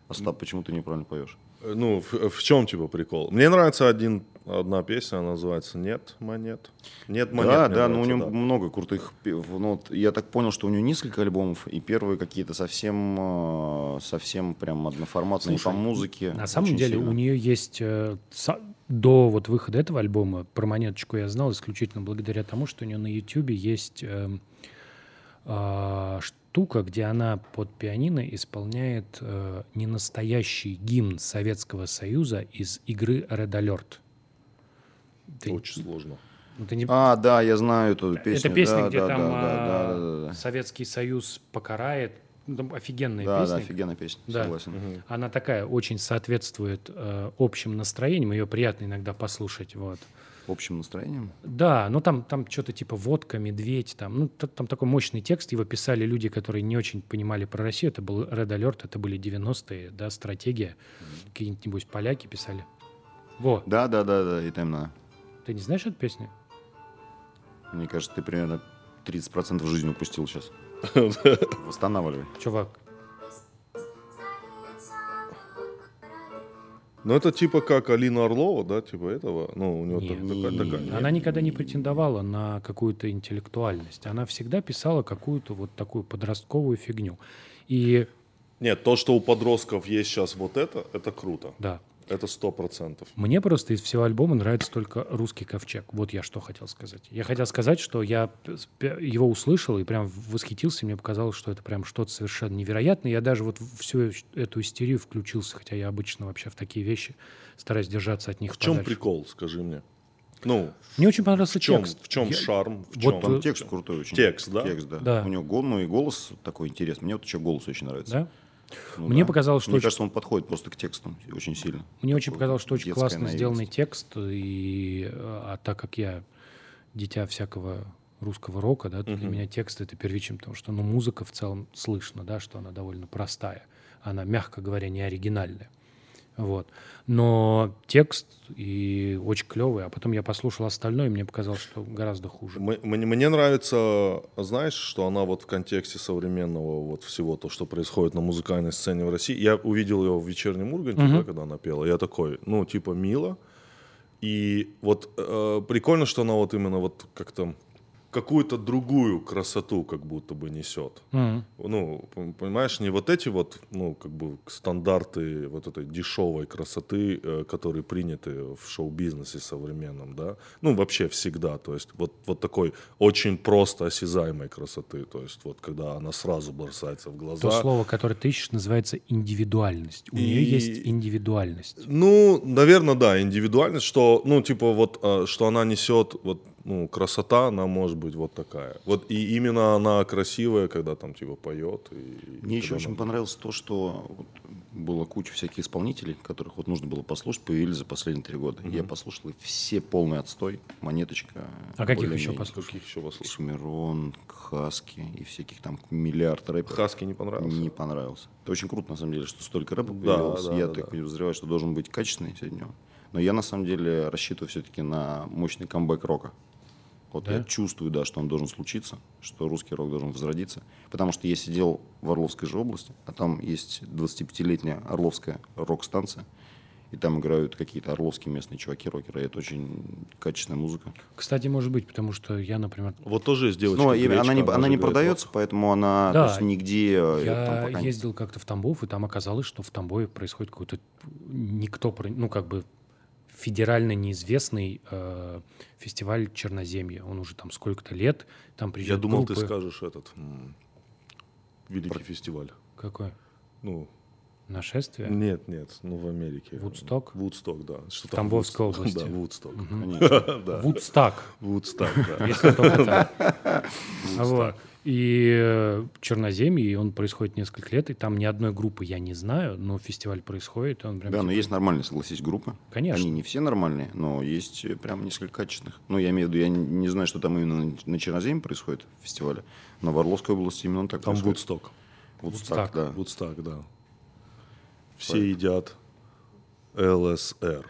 Остап, почему ты неправильно поешь? Э, Ну, в, в чем типа прикол? Мне нравится один, одна песня, она называется «Нет монет». «Нет монет». да, да, но у него много крутых. Ну, вот я так понял, что у него несколько альбомов, и первые какие-то совсем, э, совсем прям одноформатные по музыке. На самом деле сильно. у нее есть э, до вот выхода этого альбома про монеточку я знал исключительно благодаря тому, что у нее на Ютубе есть а, штука, где она под пианино исполняет э, ненастоящий гимн Советского Союза из игры Red Alert. Ты- Очень сложно. ну, ты не- А, да, я знаю эту песню. Это песня, да, где да, там да, да, а, да, да, да. Советский Союз покарает. Ну, Там офигенная Да, песня. да, офигенная песня, Да. согласен. Она такая очень соответствует э, общим настроениям. Ее приятно иногда послушать. Вот. Общим настроением. Да, ну там, там что-то типа водка, медведь, там, ну, там такой мощный текст, его писали люди, которые не очень понимали про Россию, это был Red Alert, это были 90-е, да, стратегия, какие-нибудь, поляки писали. Вот, Да, да, да, да, и темно. ты не знаешь эту песню? Мне кажется, ты примерно 30% жизни упустил сейчас. Восстанавливай. Чувак, Ну, это типа как Алина Орлова, да, типа этого. Ну, у него Нет. так- такая, такая- она никогда не претендовала на какую-то интеллектуальность, она всегда писала какую-то вот такую подростковую фигню. И, Нет, то, что у подростков есть сейчас вот это, это круто. да, Это сто процентов. Мне просто из всего альбома нравится только «Русский ковчег». Вот я что хотел сказать. Я хотел сказать, что я его услышал и прям восхитился. Мне показалось, что это прям что-то совершенно невероятное. Я даже вот всю эту истерию включился, хотя я обычно вообще в такие вещи стараюсь держаться от них В чем подальше. прикол, скажи мне? Ну, Мне очень понравился в чем, текст. в чем Я- шарм? В Вот, чем? Там текст крутой очень. Текст, да? Текст, да. Да. У него гол, ну и голос такой интересный. Мне вот еще голос очень нравится. Да? Ну Мне да. показалось, что Мне очень- кажется, он подходит просто к тексту очень сильно. Мне очень показалось, что очень классно наивность. сделанный текст. И, э, а так как я дитя всякого русского рока, да, то для меня текст это первичен, потому что ну, музыка в целом слышно, да, что она довольно простая. Она, мягко говоря, не оригинальная. Вот. Но текст и очень клевый. А потом я послушал остальное, и мне показалось, что гораздо хуже. Мне, мне нравится, знаешь, что она вот в контексте современного вот всего то, что происходит на музыкальной сцене в России. Я увидел ее в вечернем Урганте, да, когда она пела. Я такой, ну, типа, мило. И вот э, прикольно, что она вот именно вот как-то какую-то другую красоту как будто бы несет. Мгм. Ну, понимаешь, не вот эти вот, ну, как бы стандарты вот этой дешевой красоты, э, которые приняты в шоу-бизнесе современном, да, ну, вообще всегда, то есть вот, вот такой очень просто осязаемой красоты, то есть вот когда она сразу бросается в глаза. То слово, которое ты ищешь, называется индивидуальность. У нее И- есть индивидуальность. Ну, наверное, да, индивидуальность, что, ну, типа вот, э, что она несет, вот, ну, красота, она может быть вот такая. Вот и именно она красивая, когда там, типа, поет. И, Мне еще когда очень она- понравилось то, что вот было куча всяких исполнителей, которых вот нужно было послушать, появились за последние три года. Я послушал и все полный отстой. Монеточка. А каких еще послушал? Каких еще вас слушал? Шумерон, Хаски и всяких там миллиард рэперов. Хаски не понравился? Не понравился. Это очень круто, на самом деле, что столько рэпа Да, появилось. да, я да, так да. подозреваю, что должен быть качественный сегодня. Но я, на самом деле, рассчитываю все-таки на мощный камбэк рока. Вот Да? я чувствую, да, что он должен случиться, что русский рок должен возродиться. Потому что я сидел в Орловской же области, а там есть 25-летняя Орловская рок-станция, и там играют какие-то орловские местные чуваки-рокеры. и Это очень качественная музыка. Кстати, может быть, потому что я, например, Вот тоже есть девочка. Ну, Гречка, она не, она не продается, рок. поэтому она Да. то есть, нигде э, там Я пока ездил как-то в Тамбов, и там оказалось, что в Тамбове происходит какой-то никто, ну как бы федерально неизвестный э, фестиваль Черноземья. Он уже там сколько-то лет, там Я приезжают думал, ты группы. скажешь этот великий фестиваль. Какой? Ну, Нашествие? нет, нет, ну в Америке. Вудсток? Вудсток, да. Что В Тамбовской Вудсток? области. Да, Вудсток. Да. Вудстак, Вудсток, да. если только так. Вот. И э, Черноземье, и он происходит несколько лет, и там ни одной группы я не знаю, но фестиваль происходит, и он прям... Да, но типа- есть нормальные, согласись, группы. Конечно. Они не все нормальные, но есть э, прям несколько качественных. Ну, я имею в виду, я не- знаю, что там именно на- Черноземье происходит в фестивале, но в Орловской области именно так Там происходит. Вудсток. Вудстак, Вудстак. да. Вудсток, да. Все едят ЛСР.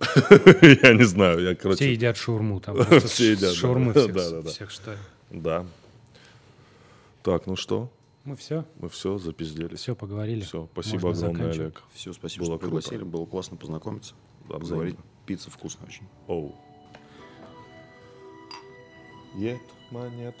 Я не знаю, я, Все короче... едят шаурму там. Все едят. Шаурмы Да, всех, да, да. всех что ли. Да. Так, ну что? Мы все, Мы все запизделись. все поговорили. Все, спасибо Можно огромное, заканчивать. Олег. Все, спасибо, Было что круто. пригласили. Было классно познакомиться. Да, Поговорить. Пицца вкусная очень. Оу. Нет, монет.